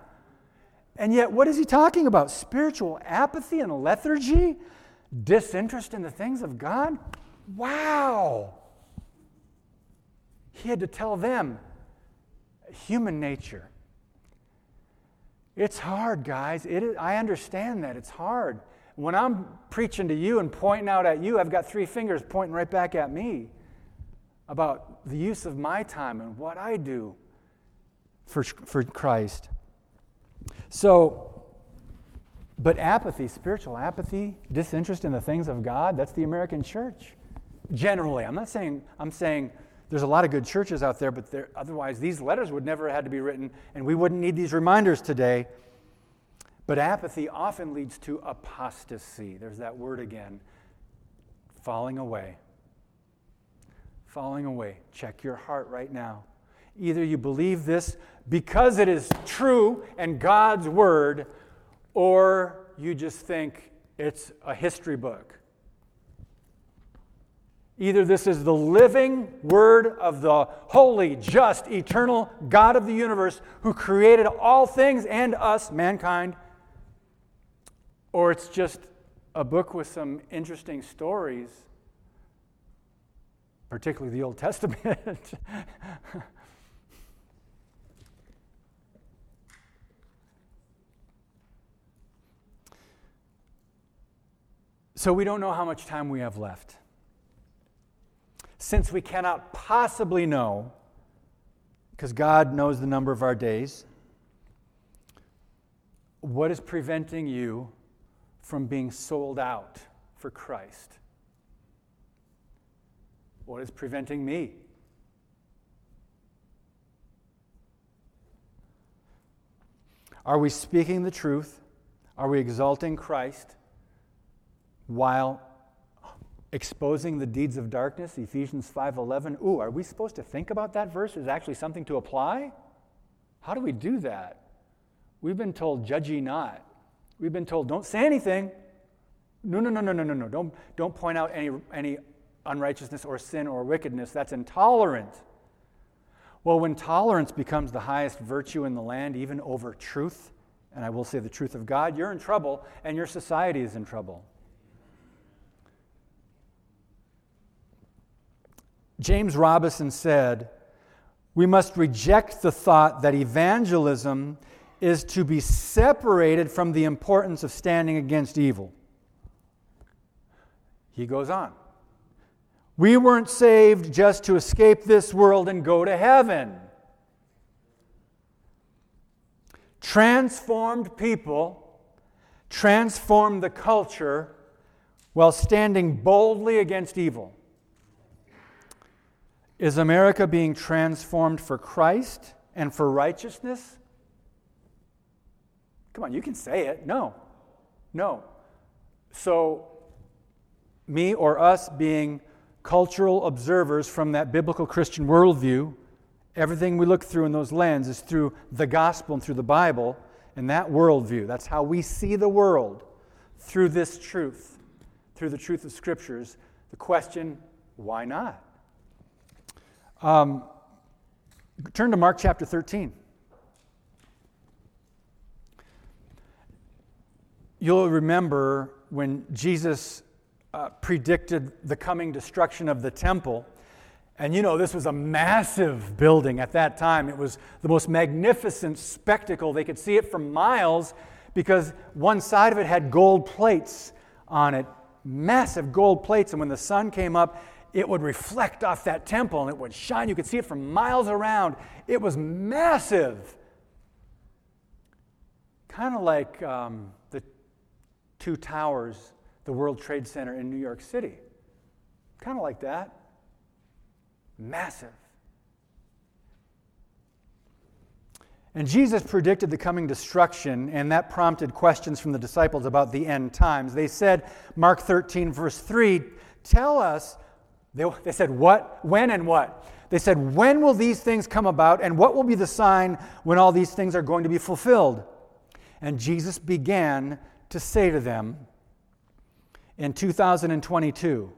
And yet, what is he talking about? Spiritual apathy and lethargy? Disinterest in the things of God? Wow! He had to tell them human nature. It's hard, guys. It is, I understand that. It's hard. When I'm preaching to you and pointing out at you, I've got three fingers pointing right back at me about the use of my time and what I do for, for Christ. So, but apathy, spiritual apathy, disinterest in the things of God, that's the American church. Generally, I'm not saying, I'm saying there's a lot of good churches out there, but otherwise, these letters would never have had to be written, and we wouldn't need these reminders today. But apathy often leads to apostasy. There's that word again falling away. Falling away. Check your heart right now. Either you believe this because it is true and God's word, or you just think it's a history book. Either this is the living word of the holy, just, eternal God of the universe who created all things and us, mankind, or it's just a book with some interesting stories, particularly the Old Testament. so we don't know how much time we have left since we cannot possibly know, because God knows the number of our days, what is preventing you from being sold out for Christ? What is preventing me? Are we speaking the truth? Are we exalting Christ while exposing the deeds of darkness, Ephesians 5:11. Ooh, are we supposed to think about that verse as actually something to apply? How do we do that? We've been told, judge ye not. We've been told, don't say anything. No, no, no, no, no, no, no. Don't, don't point out any, any unrighteousness or sin or wickedness. That's intolerant. Well, when tolerance becomes the highest virtue in the land, even over truth, and I will say the truth of God, you're in trouble and your society is in trouble. James Robison said, We must reject the thought that evangelism is to be separated from the importance of standing against evil. He goes on. We weren't saved just to escape this world and go to heaven. Transformed people transform the culture while standing boldly against evil. Is America being transformed for Christ and for righteousness? Come on, you can say it. No. No. So, me or us being cultural observers from that biblical Christian worldview, everything we look through in those lenses is through the gospel and through the Bible and that worldview. That's how we see the world through this truth, through the truth of scriptures. The question, why not? Um, turn to Mark chapter 13. You'll remember when Jesus uh, predicted the coming destruction of the temple. And you know, this was a massive building at that time. It was the most magnificent spectacle. They could see it from miles because one side of it had gold plates on it, massive gold plates. And when the sun came up, it would reflect off that temple and it would shine. You could see it from miles around. It was massive. Kind of like um, the two towers, the World Trade Center in New York City. Kind of like that. Massive. And Jesus predicted the coming destruction, and that prompted questions from the disciples about the end times. They said, Mark 13, verse 3, tell us, they, they said, what, when, and what? They said, when will these things come about, and what will be the sign when all these things are going to be fulfilled? And Jesus began to say to them in 2022,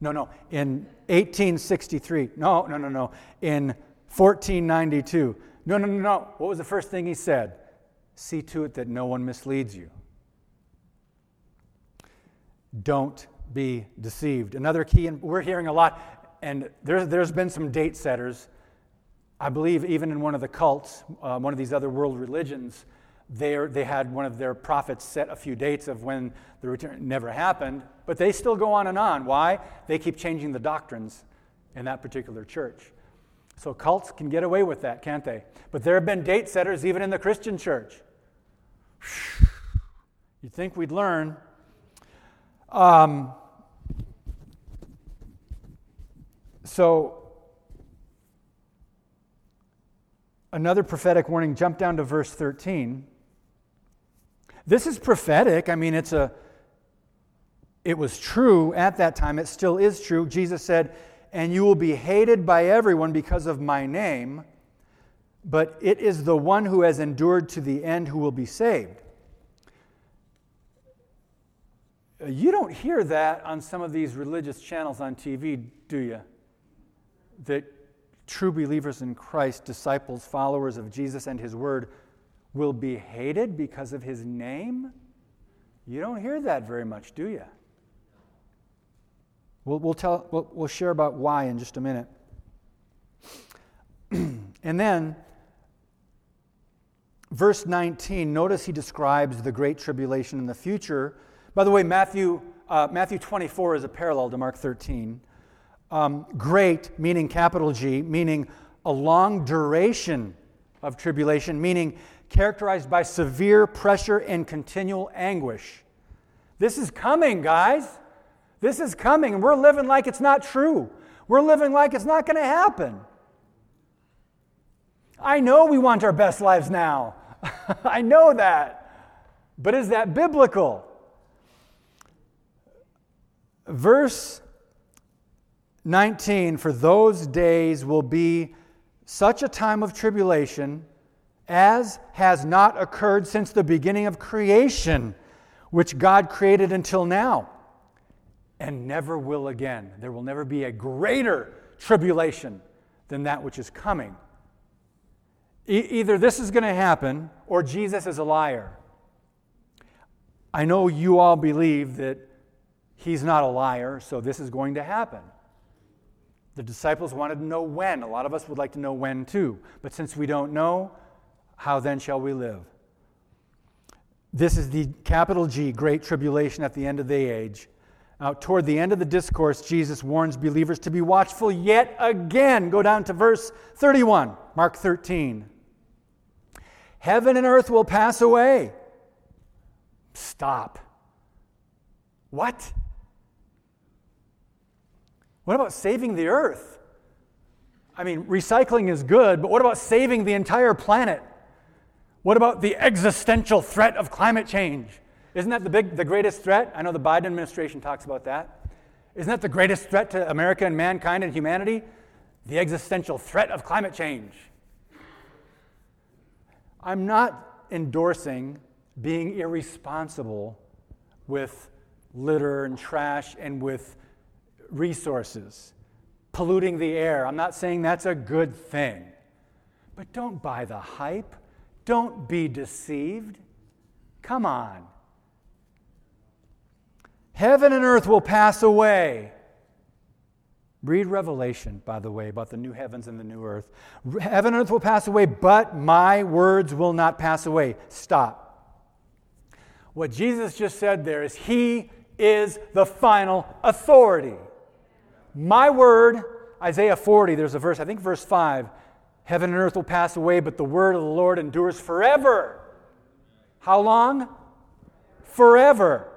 no, no, in 1863, no, no, no, no, in 1492, no, no, no, no. What was the first thing he said? See to it that no one misleads you. Don't be deceived. Another key, and we're hearing a lot, and there's, there's been some date setters. I believe even in one of the cults, uh, one of these other world religions, they had one of their prophets set a few dates of when the return never happened, but they still go on and on. Why? They keep changing the doctrines in that particular church. So cults can get away with that, can't they? But there have been date setters even in the Christian church. You'd think we'd learn. Um, so, another prophetic warning, jump down to verse 13. This is prophetic. I mean, it's a it was true at that time. It still is true. Jesus said, "And you will be hated by everyone because of my name, but it is the one who has endured to the end who will be saved." You don't hear that on some of these religious channels on TV, do you? That true believers in Christ, disciples, followers of Jesus and his word will be hated because of his name? You don't hear that very much, do you? We'll, we'll, tell, we'll, we'll share about why in just a minute. and then, verse 19, notice he describes the great tribulation in the future. By the way, Matthew, uh, Matthew 24 is a parallel to Mark 13. Um, great, meaning capital G, meaning a long duration of tribulation, meaning characterized by severe pressure and continual anguish. This is coming, guys. This is coming, and we're living like it's not true. We're living like it's not going to happen. I know we want our best lives now. I know that. But is that biblical? Verse 19 For those days will be such a time of tribulation as has not occurred since the beginning of creation, which God created until now, and never will again. There will never be a greater tribulation than that which is coming. E- either this is going to happen or Jesus is a liar. I know you all believe that he's not a liar, so this is going to happen. The disciples wanted to know when. A lot of us would like to know when too. But since we don't know, how then shall we live? This is the capital G, Great Tribulation at the end of the age. Now, toward the end of the discourse, Jesus warns believers to be watchful yet again. Go down to verse 31, Mark 13. Heaven and earth will pass away. Stop. What? What about saving the earth? I mean, recycling is good, but what about saving the entire planet? What about the existential threat of climate change? Isn't that the big the greatest threat? I know the Biden administration talks about that. Isn't that the greatest threat to America and mankind and humanity? The existential threat of climate change. I'm not endorsing being irresponsible with litter and trash and with resources, polluting the air. I'm not saying that's a good thing. But don't buy the hype. Don't be deceived. Come on. Heaven and earth will pass away. Read Revelation, by the way, about the new heavens and the new earth. Heaven and earth will pass away, but my words will not pass away. Stop. What Jesus just said there is He is the final authority. My word, Isaiah 40, there's a verse, I think verse 5 Heaven and earth will pass away, but the word of the Lord endures forever. How long? Forever.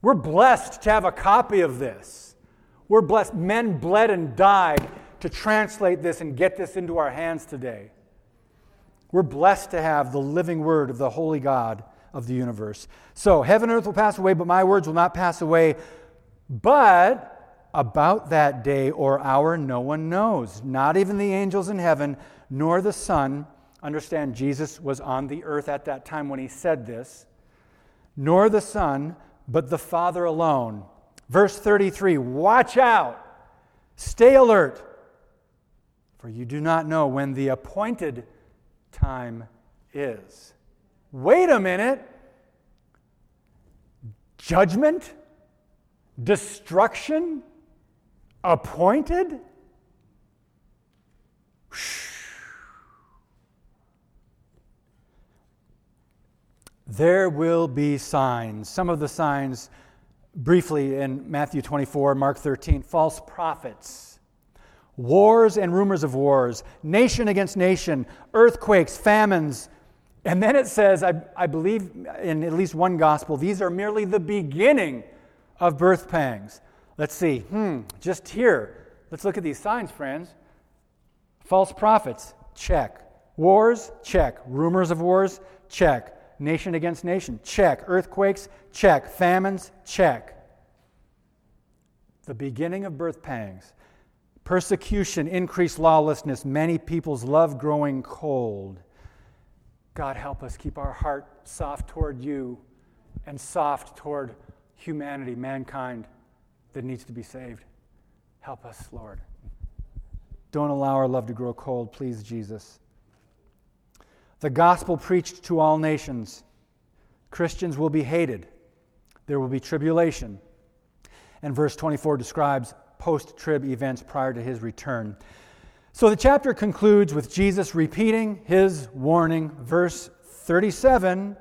We're blessed to have a copy of this. We're blessed. Men bled and died to translate this and get this into our hands today. We're blessed to have the living word of the holy God of the universe. So, heaven and earth will pass away, but my words will not pass away. But about that day or hour, no one knows, not even the angels in heaven, nor the Son. Understand, Jesus was on the earth at that time when he said this, nor the Son, but the Father alone. Verse 33 Watch out, stay alert, for you do not know when the appointed time is. Wait a minute. Judgment? Destruction? Appointed? There will be signs. Some of the signs, briefly in Matthew 24, Mark 13, false prophets wars and rumors of wars, nation against nation, earthquakes, famines. And then it says, I, I believe in at least one gospel, these are merely the beginning of birth pangs. Let's see, hmm, just here. Let's look at these signs, friends. False prophets, check. Wars, check. Rumors of wars, check. Nation against nation, check. Earthquakes, check. Famines, check. The beginning of birth pangs. Persecution, increased lawlessness, many people's love growing cold. God, help us keep our heart soft toward you and soft toward humanity, mankind that needs to be saved. Help us, Lord. Don't allow our love to grow cold, please, Jesus. The gospel preached to all nations. Christians will be hated. There will be tribulation. And verse 24 describes post trib events prior to his return. So the chapter concludes with Jesus repeating his warning. Verse 37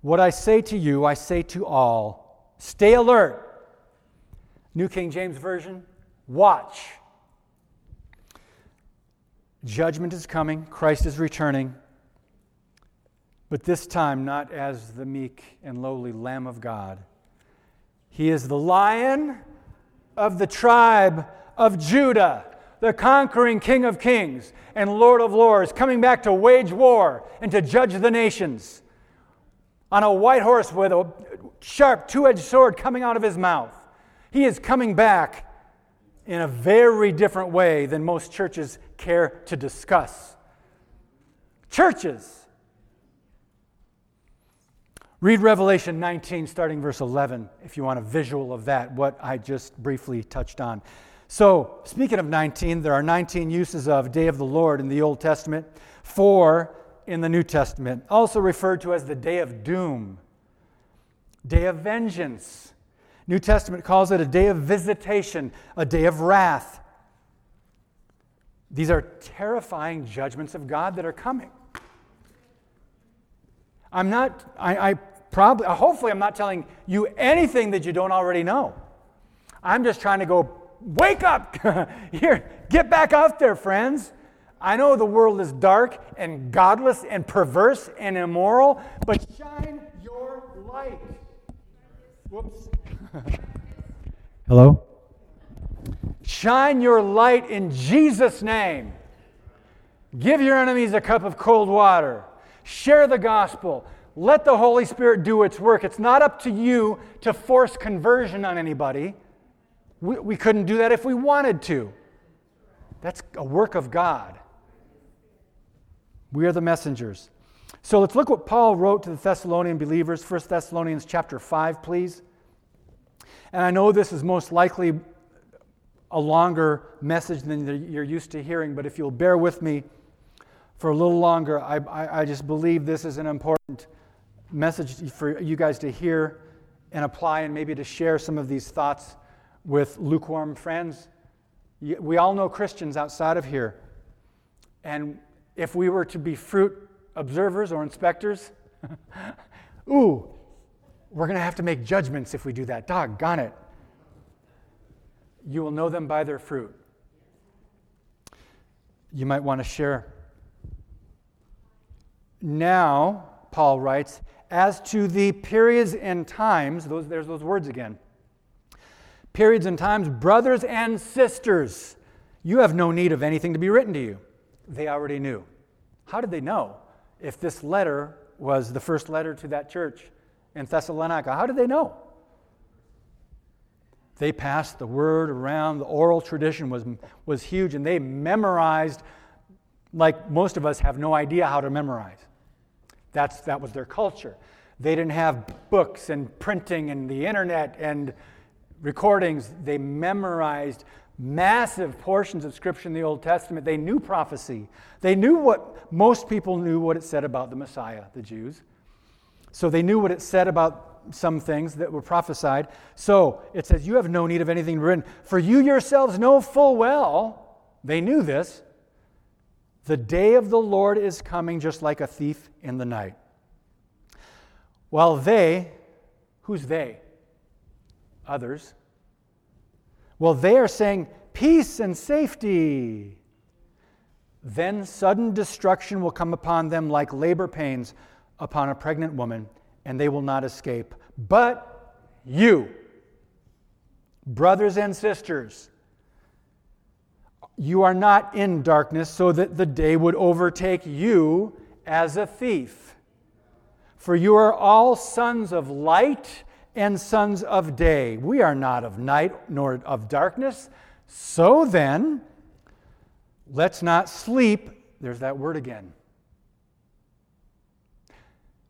What I say to you, I say to all stay alert. New King James Version, watch. Judgment is coming, Christ is returning, but this time not as the meek and lowly Lamb of God. He is the lion of the tribe of Judah, the conquering King of kings and Lord of lords, coming back to wage war and to judge the nations. On a white horse with a sharp two edged sword coming out of his mouth. He is coming back in a very different way than most churches care to discuss. Churches Read Revelation 19, starting verse 11, if you want a visual of that, what I just briefly touched on. So, speaking of 19, there are 19 uses of Day of the Lord in the Old Testament, four in the New Testament, also referred to as the Day of Doom, Day of Vengeance. New Testament calls it a day of visitation, a day of wrath. These are terrifying judgments of God that are coming. I'm not, I, I Probably, hopefully, I'm not telling you anything that you don't already know. I'm just trying to go, wake up! Here, get back out there, friends. I know the world is dark and godless and perverse and immoral, but shine your light. Whoops. Hello? Shine your light in Jesus' name. Give your enemies a cup of cold water. Share the gospel. Let the Holy Spirit do its work. It's not up to you to force conversion on anybody. We, we couldn't do that if we wanted to. That's a work of God. We are the messengers. So let's look what Paul wrote to the Thessalonian believers. 1 Thessalonians chapter 5, please. And I know this is most likely a longer message than you're used to hearing, but if you'll bear with me for a little longer, I, I, I just believe this is an important message for you guys to hear and apply and maybe to share some of these thoughts with lukewarm friends. We all know Christians outside of here. And if we were to be fruit observers or inspectors, ooh, we're going to have to make judgments if we do that. Doggone it. You will know them by their fruit. You might want to share. Now, Paul writes, as to the periods and times, those, there's those words again. Periods and times, brothers and sisters, you have no need of anything to be written to you. They already knew. How did they know if this letter was the first letter to that church in Thessalonica? How did they know? They passed the word around. The oral tradition was, was huge, and they memorized like most of us have no idea how to memorize. That's, that was their culture. They didn't have books and printing and the internet and recordings. They memorized massive portions of Scripture in the Old Testament. They knew prophecy. They knew what most people knew what it said about the Messiah, the Jews. So they knew what it said about some things that were prophesied. So it says, You have no need of anything written, for you yourselves know full well, they knew this, the day of the Lord is coming just like a thief in the night. While they, who's they? Others. Well, they are saying peace and safety. Then sudden destruction will come upon them like labor pains upon a pregnant woman, and they will not escape. But you, brothers and sisters, you are not in darkness so that the day would overtake you as a thief. For you are all sons of light and sons of day. We are not of night nor of darkness. So then, let's not sleep. There's that word again.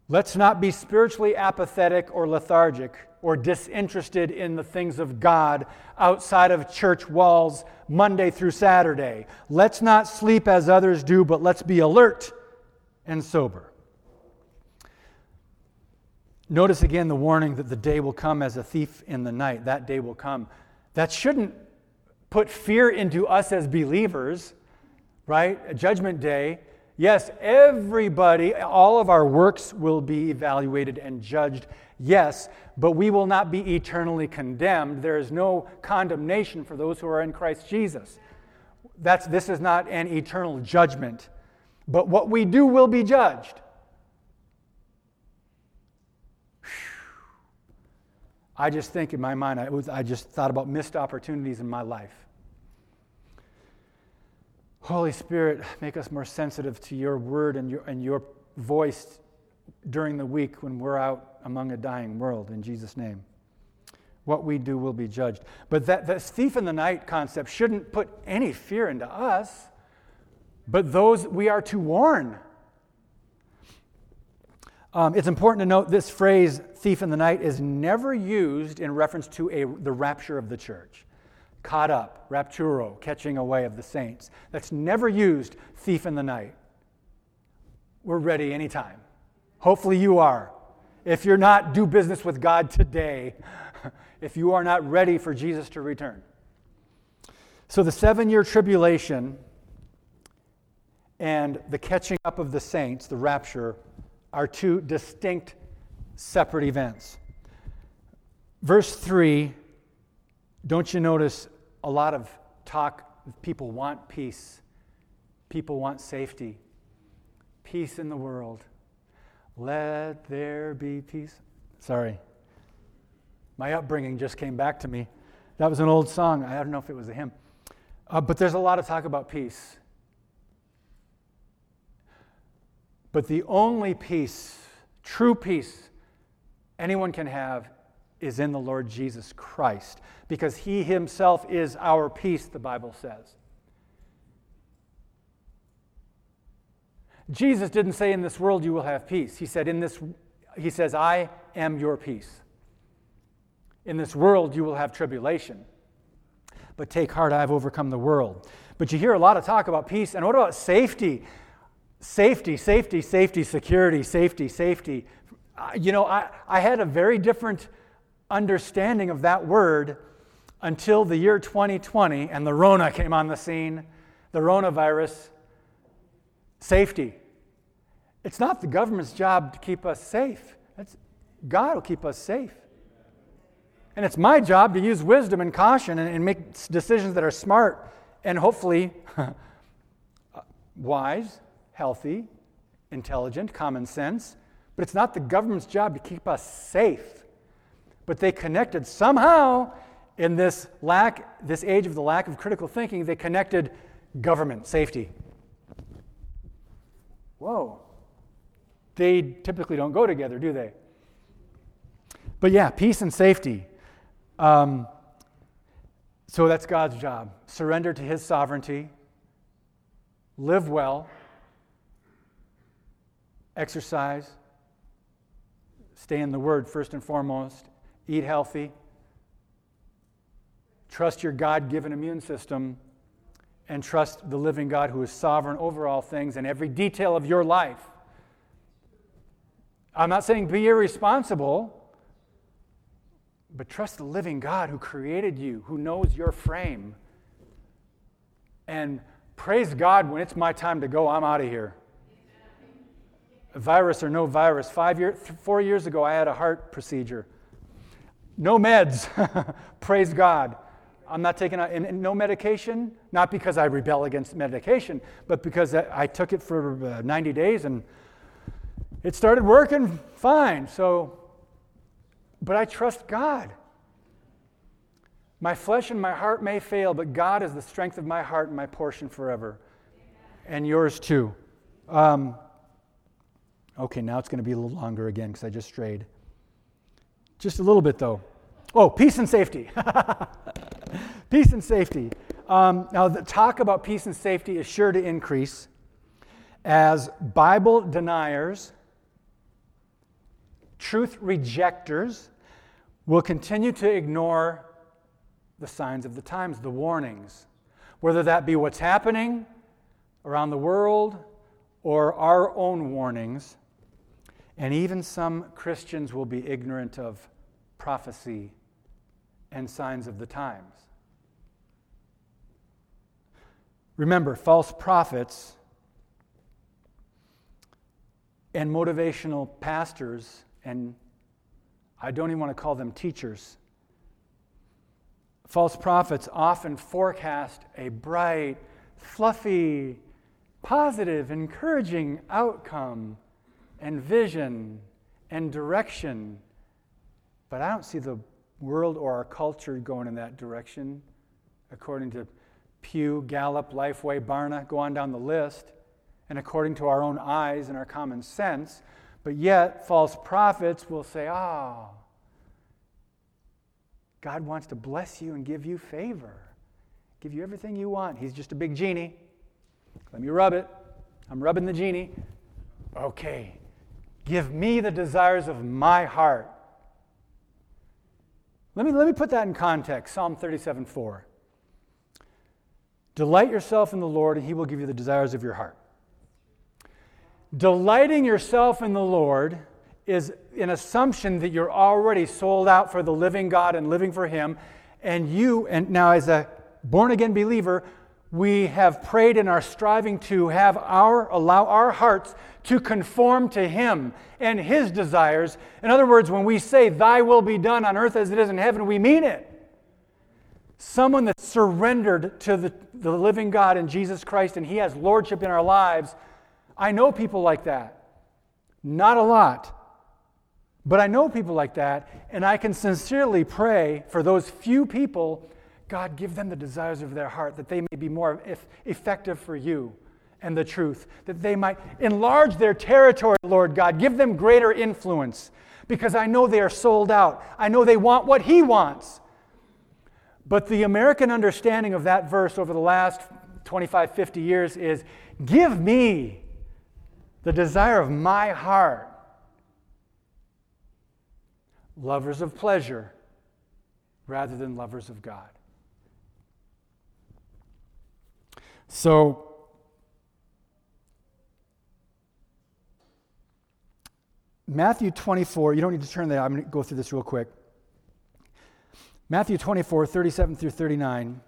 Let's not be spiritually apathetic or lethargic or disinterested in the things of God outside of church walls Monday through Saturday. Let's not sleep as others do, but let's be alert and sober. Notice again the warning that the day will come as a thief in the night. That day will come. That shouldn't put fear into us as believers, right? A judgment day Yes, everybody, all of our works will be evaluated and judged. Yes, but we will not be eternally condemned. There is no condemnation for those who are in Christ Jesus. That's, this is not an eternal judgment. But what we do will be judged. I just think in my mind, I, was, I just thought about missed opportunities in my life. Holy Spirit, make us more sensitive to your word and your, and your voice during the week when we're out among a dying world, in Jesus' name. What we do will be judged. But that, that thief in the night concept shouldn't put any fear into us, but those we are to warn. Um, it's important to note this phrase, thief in the night, is never used in reference to a, the rapture of the church caught up, rapturo, catching away of the saints. That's never used thief in the night. We're ready anytime. Hopefully you are. If you're not, do business with God today. if you are not ready for Jesus to return. So the seven year tribulation and the catching up of the saints, the rapture, are two distinct, separate events. Verse 3 don't you notice a lot of talk? People want peace, people want safety, peace in the world. Let there be peace. Sorry. My upbringing just came back to me. That was an old song. I don't know if it was a hymn. Uh, but there's a lot of talk about peace. But the only peace, true peace, anyone can have is in the Lord Jesus Christ, because he himself is our peace, the Bible says. Jesus didn't say, In this world you will have peace. He said, In this, he says, I am your peace. In this world you will have tribulation. But take heart, I have overcome the world. But you hear a lot of talk about peace. And what about safety? Safety, safety, safety, security, safety, safety. Uh, you know, I, I had a very different understanding of that word until the year 2020 and the Rona came on the scene, the Rona virus. Safety. It's not the government's job to keep us safe. God will keep us safe. And it's my job to use wisdom and caution and, and make decisions that are smart and hopefully wise, healthy, intelligent, common sense. But it's not the government's job to keep us safe. But they connected somehow in this lack, this age of the lack of critical thinking, they connected government safety. Whoa. They typically don't go together, do they? But yeah, peace and safety. Um, so that's God's job. Surrender to His sovereignty, live well, exercise, stay in the Word first and foremost, eat healthy, trust your God given immune system, and trust the living God who is sovereign over all things and every detail of your life. I'm not saying be irresponsible. But trust the living God who created you, who knows your frame. And praise God when it's my time to go, I'm out of here. Virus or no virus. Five year, four years ago, I had a heart procedure. No meds. praise God. I'm not taking and, and no medication, not because I rebel against medication, but because I, I took it for uh, 90 days and it started working fine. So but I trust God. My flesh and my heart may fail, but God is the strength of my heart and my portion forever. And yours too. Um, okay, now it's going to be a little longer again because I just strayed. Just a little bit though. Oh, peace and safety. peace and safety. Um, now, the talk about peace and safety is sure to increase as Bible deniers, truth rejectors, will continue to ignore the signs of the times, the warnings, whether that be what's happening around the world or our own warnings. And even some Christians will be ignorant of prophecy and signs of the times. Remember, false prophets and motivational pastors and I don't even want to call them teachers. False prophets often forecast a bright, fluffy, positive, encouraging outcome and vision and direction. But I don't see the world or our culture going in that direction, according to Pew, Gallup, Lifeway, Barna, go on down the list, and according to our own eyes and our common sense. But yet, false prophets will say, oh, God wants to bless you and give you favor, give you everything you want. He's just a big genie. Let me rub it. I'm rubbing the genie. Okay, give me the desires of my heart. Let me, let me put that in context Psalm 37 4. Delight yourself in the Lord, and he will give you the desires of your heart. Delighting yourself in the Lord is an assumption that you're already sold out for the living God and living for Him. And you, and now as a born again believer, we have prayed and are striving to have our, allow our hearts to conform to Him and His desires. In other words, when we say, Thy will be done on earth as it is in heaven, we mean it. Someone that's surrendered to the, the living God in Jesus Christ and He has lordship in our lives I know people like that. Not a lot. But I know people like that, and I can sincerely pray for those few people God, give them the desires of their heart that they may be more effective for you and the truth, that they might enlarge their territory, Lord God. Give them greater influence because I know they are sold out. I know they want what He wants. But the American understanding of that verse over the last 25, 50 years is give me the desire of my heart. Lovers of pleasure rather than lovers of God. So, Matthew 24, you don't need to turn there, I'm going to go through this real quick. Matthew 24, 37 through 39.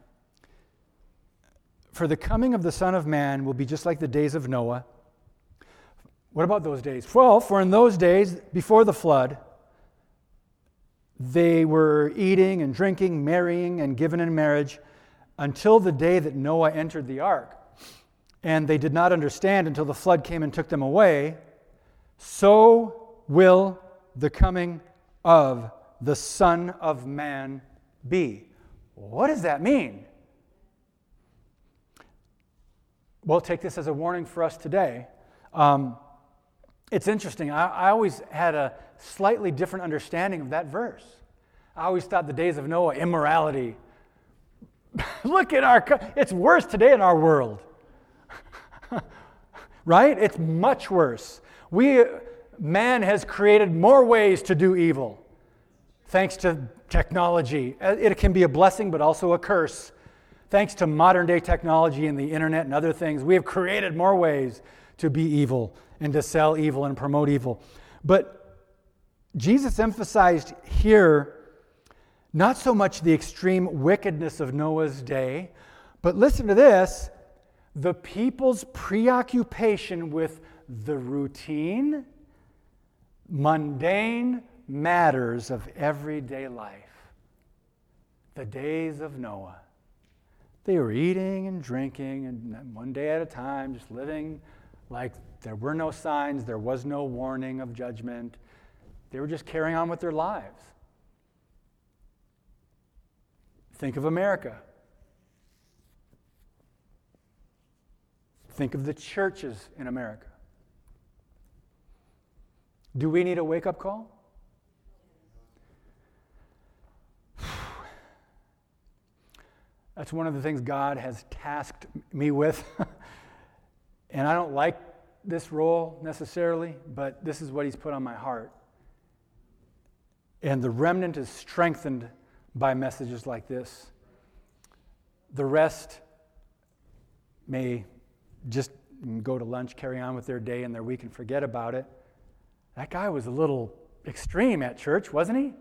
For the coming of the Son of Man will be just like the days of Noah. What about those days? Well, for in those days, before the flood, they were eating and drinking, marrying, and given in marriage until the day that Noah entered the ark. And they did not understand until the flood came and took them away. So will the coming of the Son of Man be. What does that mean? Well, take this as a warning for us today. Um, it's interesting. I, I always had a slightly different understanding of that verse. I always thought the days of Noah, immorality. Look at our, it's worse today in our world. right? It's much worse. We, man has created more ways to do evil thanks to technology. Uh, it can be a blessing, but also a curse. Thanks to modern day technology and the internet and other things, we have created more ways to be evil and to sell evil and promote evil. But Jesus emphasized here not so much the extreme wickedness of Noah's day, but listen to this the people's preoccupation with the routine, mundane matters of everyday life. The days of Noah. They were eating and drinking, and one day at a time, just living like there were no signs, there was no warning of judgment. They were just carrying on with their lives. Think of America. Think of the churches in America. Do we need a wake up call? That's one of the things God has tasked me with. and I don't like this role necessarily, but this is what He's put on my heart. And the remnant is strengthened by messages like this. The rest may just go to lunch, carry on with their day and their week, and forget about it. That guy was a little extreme at church, wasn't he?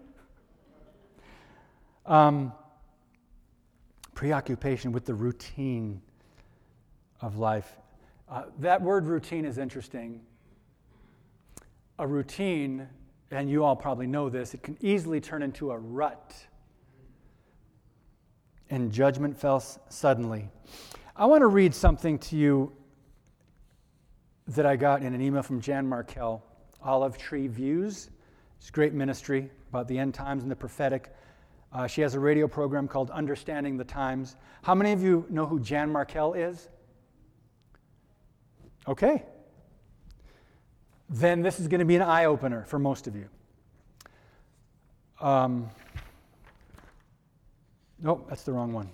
Um, preoccupation with the routine of life. Uh, that word routine is interesting. A routine, and you all probably know this, it can easily turn into a rut and judgment fell suddenly. I want to read something to you that I got in an email from Jan Markell, Olive Tree Views. It's a great ministry about the end times and the prophetic. Uh, she has a radio program called Understanding the Times. How many of you know who Jan Markell is? Okay. Then this is going to be an eye opener for most of you. Um, Nope, that's the wrong one.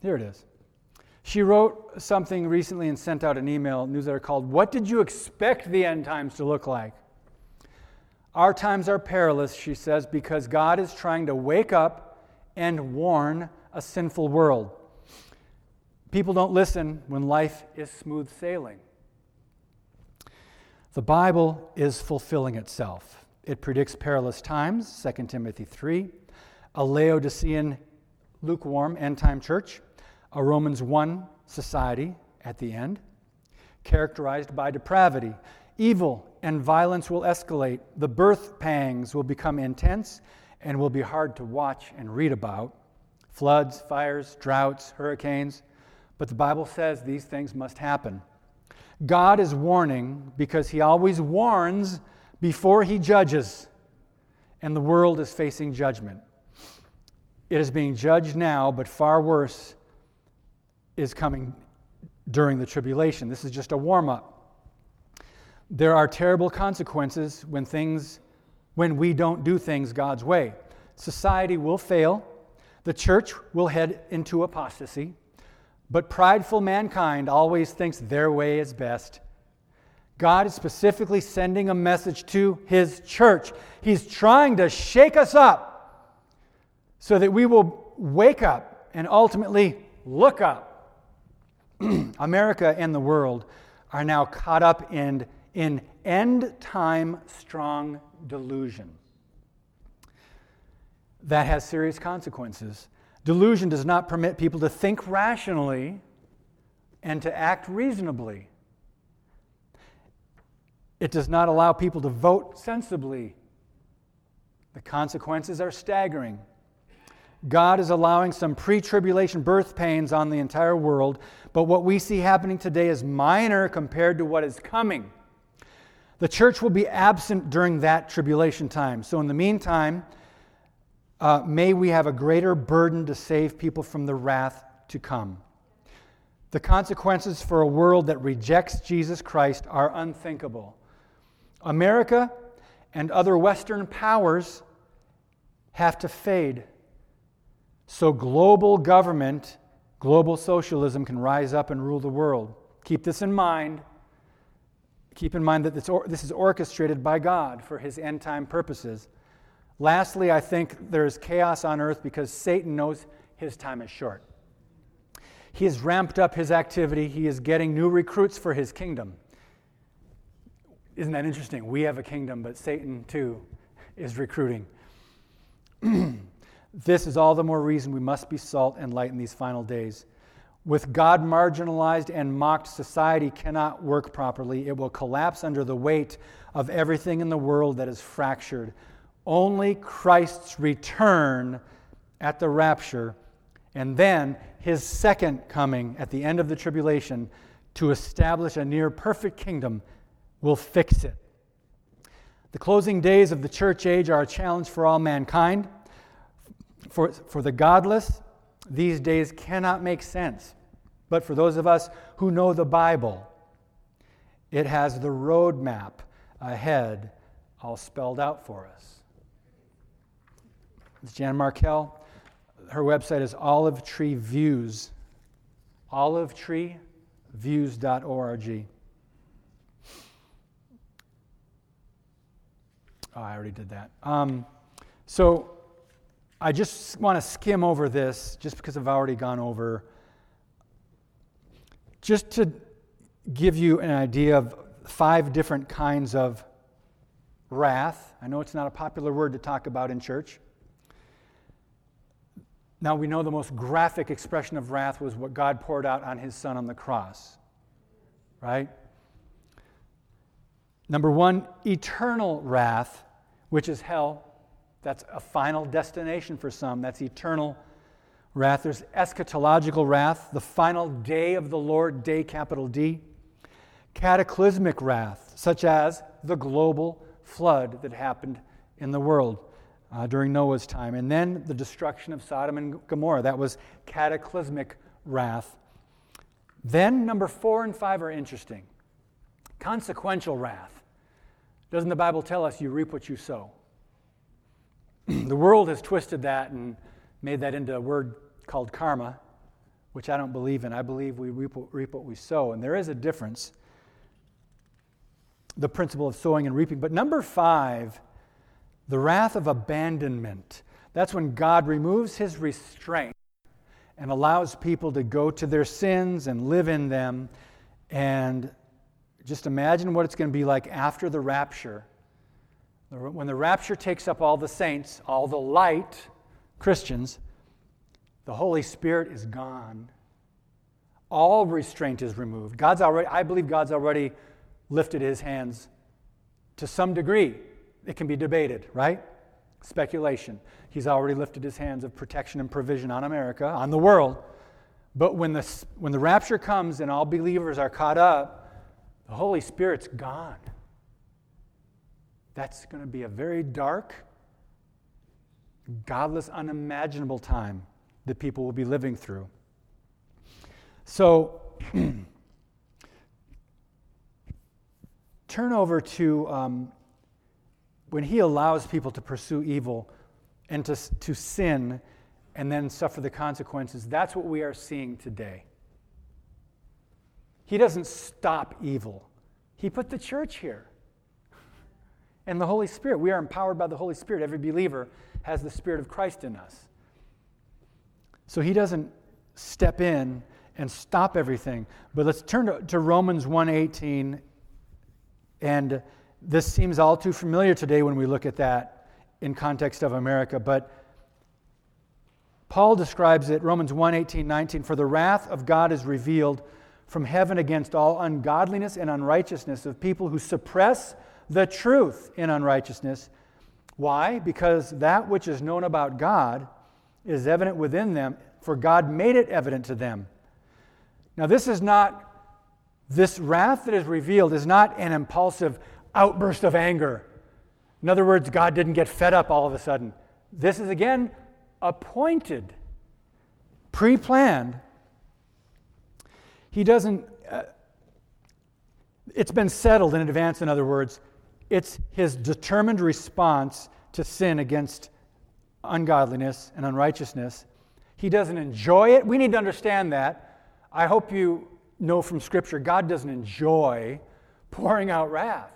Here it is. She wrote something recently and sent out an email newsletter called What Did You Expect the End Times to Look Like? Our times are perilous, she says, because God is trying to wake up and warn a sinful world. People don't listen when life is smooth sailing. The Bible is fulfilling itself. It predicts perilous times, 2 Timothy 3, a Laodicean lukewarm end time church, a Romans 1 society at the end, characterized by depravity. Evil and violence will escalate. The birth pangs will become intense and will be hard to watch and read about. Floods, fires, droughts, hurricanes. But the Bible says these things must happen. God is warning because he always warns before he judges, and the world is facing judgment. It is being judged now, but far worse is coming during the tribulation. This is just a warm up. There are terrible consequences when things when we don't do things God's way. Society will fail. The church will head into apostasy. But prideful mankind always thinks their way is best. God is specifically sending a message to his church. He's trying to shake us up so that we will wake up and ultimately look up. America and the world are now caught up in, in end time strong delusion. That has serious consequences. Delusion does not permit people to think rationally and to act reasonably. It does not allow people to vote sensibly. The consequences are staggering. God is allowing some pre tribulation birth pains on the entire world, but what we see happening today is minor compared to what is coming. The church will be absent during that tribulation time. So, in the meantime, uh, may we have a greater burden to save people from the wrath to come. The consequences for a world that rejects Jesus Christ are unthinkable. America and other Western powers have to fade so global government, global socialism can rise up and rule the world. Keep this in mind. Keep in mind that this, or, this is orchestrated by God for his end time purposes. Lastly, I think there's chaos on earth because Satan knows his time is short. He has ramped up his activity, he is getting new recruits for his kingdom. Isn't that interesting? We have a kingdom, but Satan too is recruiting. this is all the more reason we must be salt and light in these final days. With God marginalized and mocked, society cannot work properly. It will collapse under the weight of everything in the world that is fractured. Only Christ's return at the rapture and then his second coming at the end of the tribulation to establish a near perfect kingdom will fix it. The closing days of the church age are a challenge for all mankind. For, for the godless, these days cannot make sense. But for those of us who know the Bible, it has the roadmap ahead all spelled out for us. It's Jan Markell. Her website is Olive Tree Views. OliveTreeViews.org. Oh, I already did that. Um, so I just want to skim over this just because I've already gone over just to give you an idea of five different kinds of wrath. I know it's not a popular word to talk about in church. Now, we know the most graphic expression of wrath was what God poured out on his son on the cross, right? Number one, eternal wrath, which is hell. That's a final destination for some, that's eternal wrath. There's eschatological wrath, the final day of the Lord, day capital D. Cataclysmic wrath, such as the global flood that happened in the world uh, during Noah's time. And then the destruction of Sodom and Gomorrah. That was cataclysmic wrath. Then number four and five are interesting. Consequential wrath. Doesn't the Bible tell us you reap what you sow? the world has twisted that and made that into a word called karma, which I don't believe in. I believe we reap, reap what we sow, and there is a difference. The principle of sowing and reaping. But number five, the wrath of abandonment. That's when God removes his restraint and allows people to go to their sins and live in them. And just imagine what it's going to be like after the rapture. When the rapture takes up all the saints, all the light Christians, the Holy Spirit is gone. All restraint is removed. God's already, I believe God's already lifted his hands to some degree. It can be debated, right? Speculation. He's already lifted his hands of protection and provision on America, on the world. But when the, when the rapture comes and all believers are caught up, the Holy Spirit's gone. That's going to be a very dark godless, unimaginable time that people will be living through. So, turn over to um, when he allows people to pursue evil and to, to sin and then suffer the consequences. That's what we are seeing today. He doesn't stop evil, he put the church here. And the Holy Spirit. We are empowered by the Holy Spirit. Every believer has the Spirit of Christ in us. So he doesn't step in and stop everything. But let's turn to, to Romans 1:18 and this seems all too familiar today when we look at that in context of America, but Paul describes it Romans 1:18, 19 for the wrath of God is revealed from heaven against all ungodliness and unrighteousness of people who suppress the truth in unrighteousness. Why? Because that which is known about God is evident within them, for God made it evident to them. Now, this is not, this wrath that is revealed is not an impulsive outburst of anger. In other words, God didn't get fed up all of a sudden. This is again appointed, pre planned. He doesn't, uh, it's been settled in advance, in other words. It's his determined response to sin against ungodliness and unrighteousness. He doesn't enjoy it. We need to understand that. I hope you know from Scripture God doesn't enjoy pouring out wrath.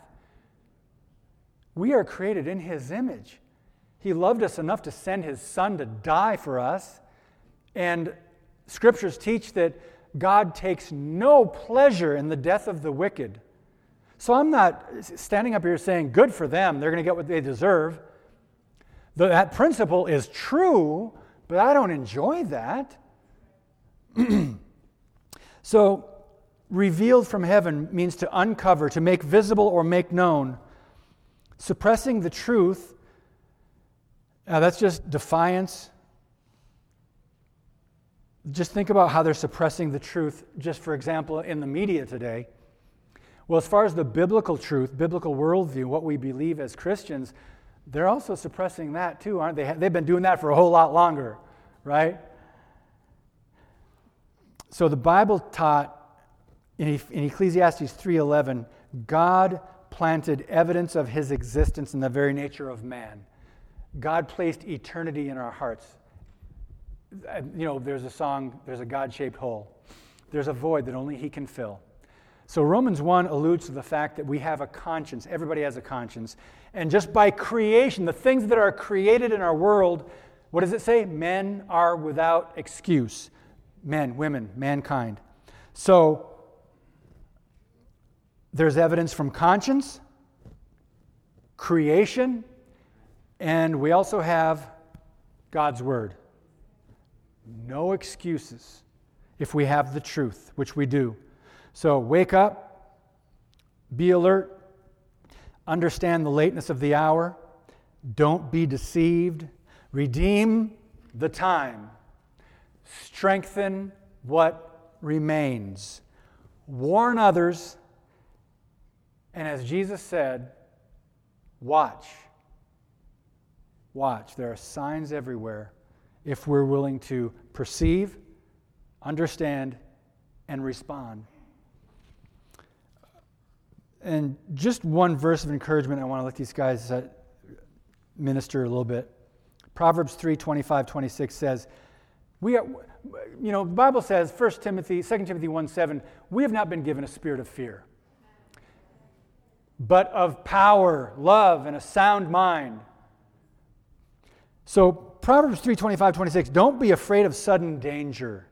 We are created in His image. He loved us enough to send His Son to die for us. And Scriptures teach that God takes no pleasure in the death of the wicked. So I'm not standing up here saying, good for them, they're going to get what they deserve. That principle is true, but I don't enjoy that. so, revealed from heaven means to uncover, to make visible or make known. Suppressing the truth, uh, that's just defiance. Just think about how they're suppressing the truth, just for example, in the media today. Well, as far as the biblical truth, biblical worldview, what we believe as Christians, they're also suppressing that too, aren't they? They've been doing that for a whole lot longer, right? So the Bible taught in Ecclesiastes 3:11, God planted evidence of his existence in the very nature of man. God placed eternity in our hearts. You know, there's a song, there's a God-shaped hole. There's a void that only he can fill. So Romans 1 alludes to the fact that we have a conscience. Everybody has a conscience. And just by creation, the things that are created in our world, what does it say? Men are without excuse. Men, women, mankind. So there's evidence from conscience, creation, and we also have God's Word. No excuses if we have the truth, which we do. So wake up, be alert, understand the lateness of the hour, don't be deceived, redeem the time, strengthen what remains, warn others, and as Jesus said, watch. Watch. There are signs everywhere if we're willing to perceive, understand, and respond. And just one verse of encouragement, I want to let these guys uh, minister a little bit. Proverbs 3 25, 26 says, we are, you know, the Bible says, 1 Timothy, 2 Timothy 1 7, we have not been given a spirit of fear, but of power, love, and a sound mind. So Proverbs 3 25, 26, don't be afraid of sudden danger,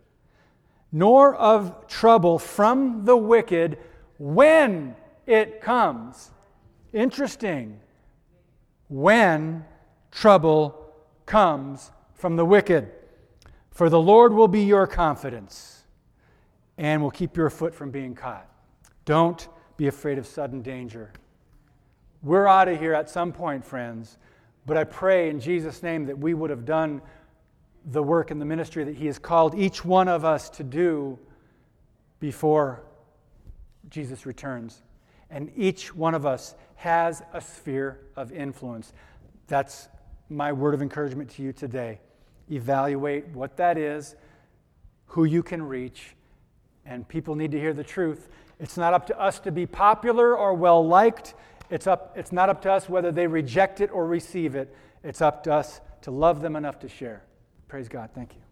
nor of trouble from the wicked when it comes. Interesting. When trouble comes from the wicked. For the Lord will be your confidence and will keep your foot from being caught. Don't be afraid of sudden danger. We're out of here at some point, friends, but I pray in Jesus' name that we would have done the work in the ministry that He has called each one of us to do before Jesus returns. And each one of us has a sphere of influence. That's my word of encouragement to you today. Evaluate what that is, who you can reach, and people need to hear the truth. It's not up to us to be popular or well liked. It's, up, it's not up to us whether they reject it or receive it. It's up to us to love them enough to share. Praise God. Thank you.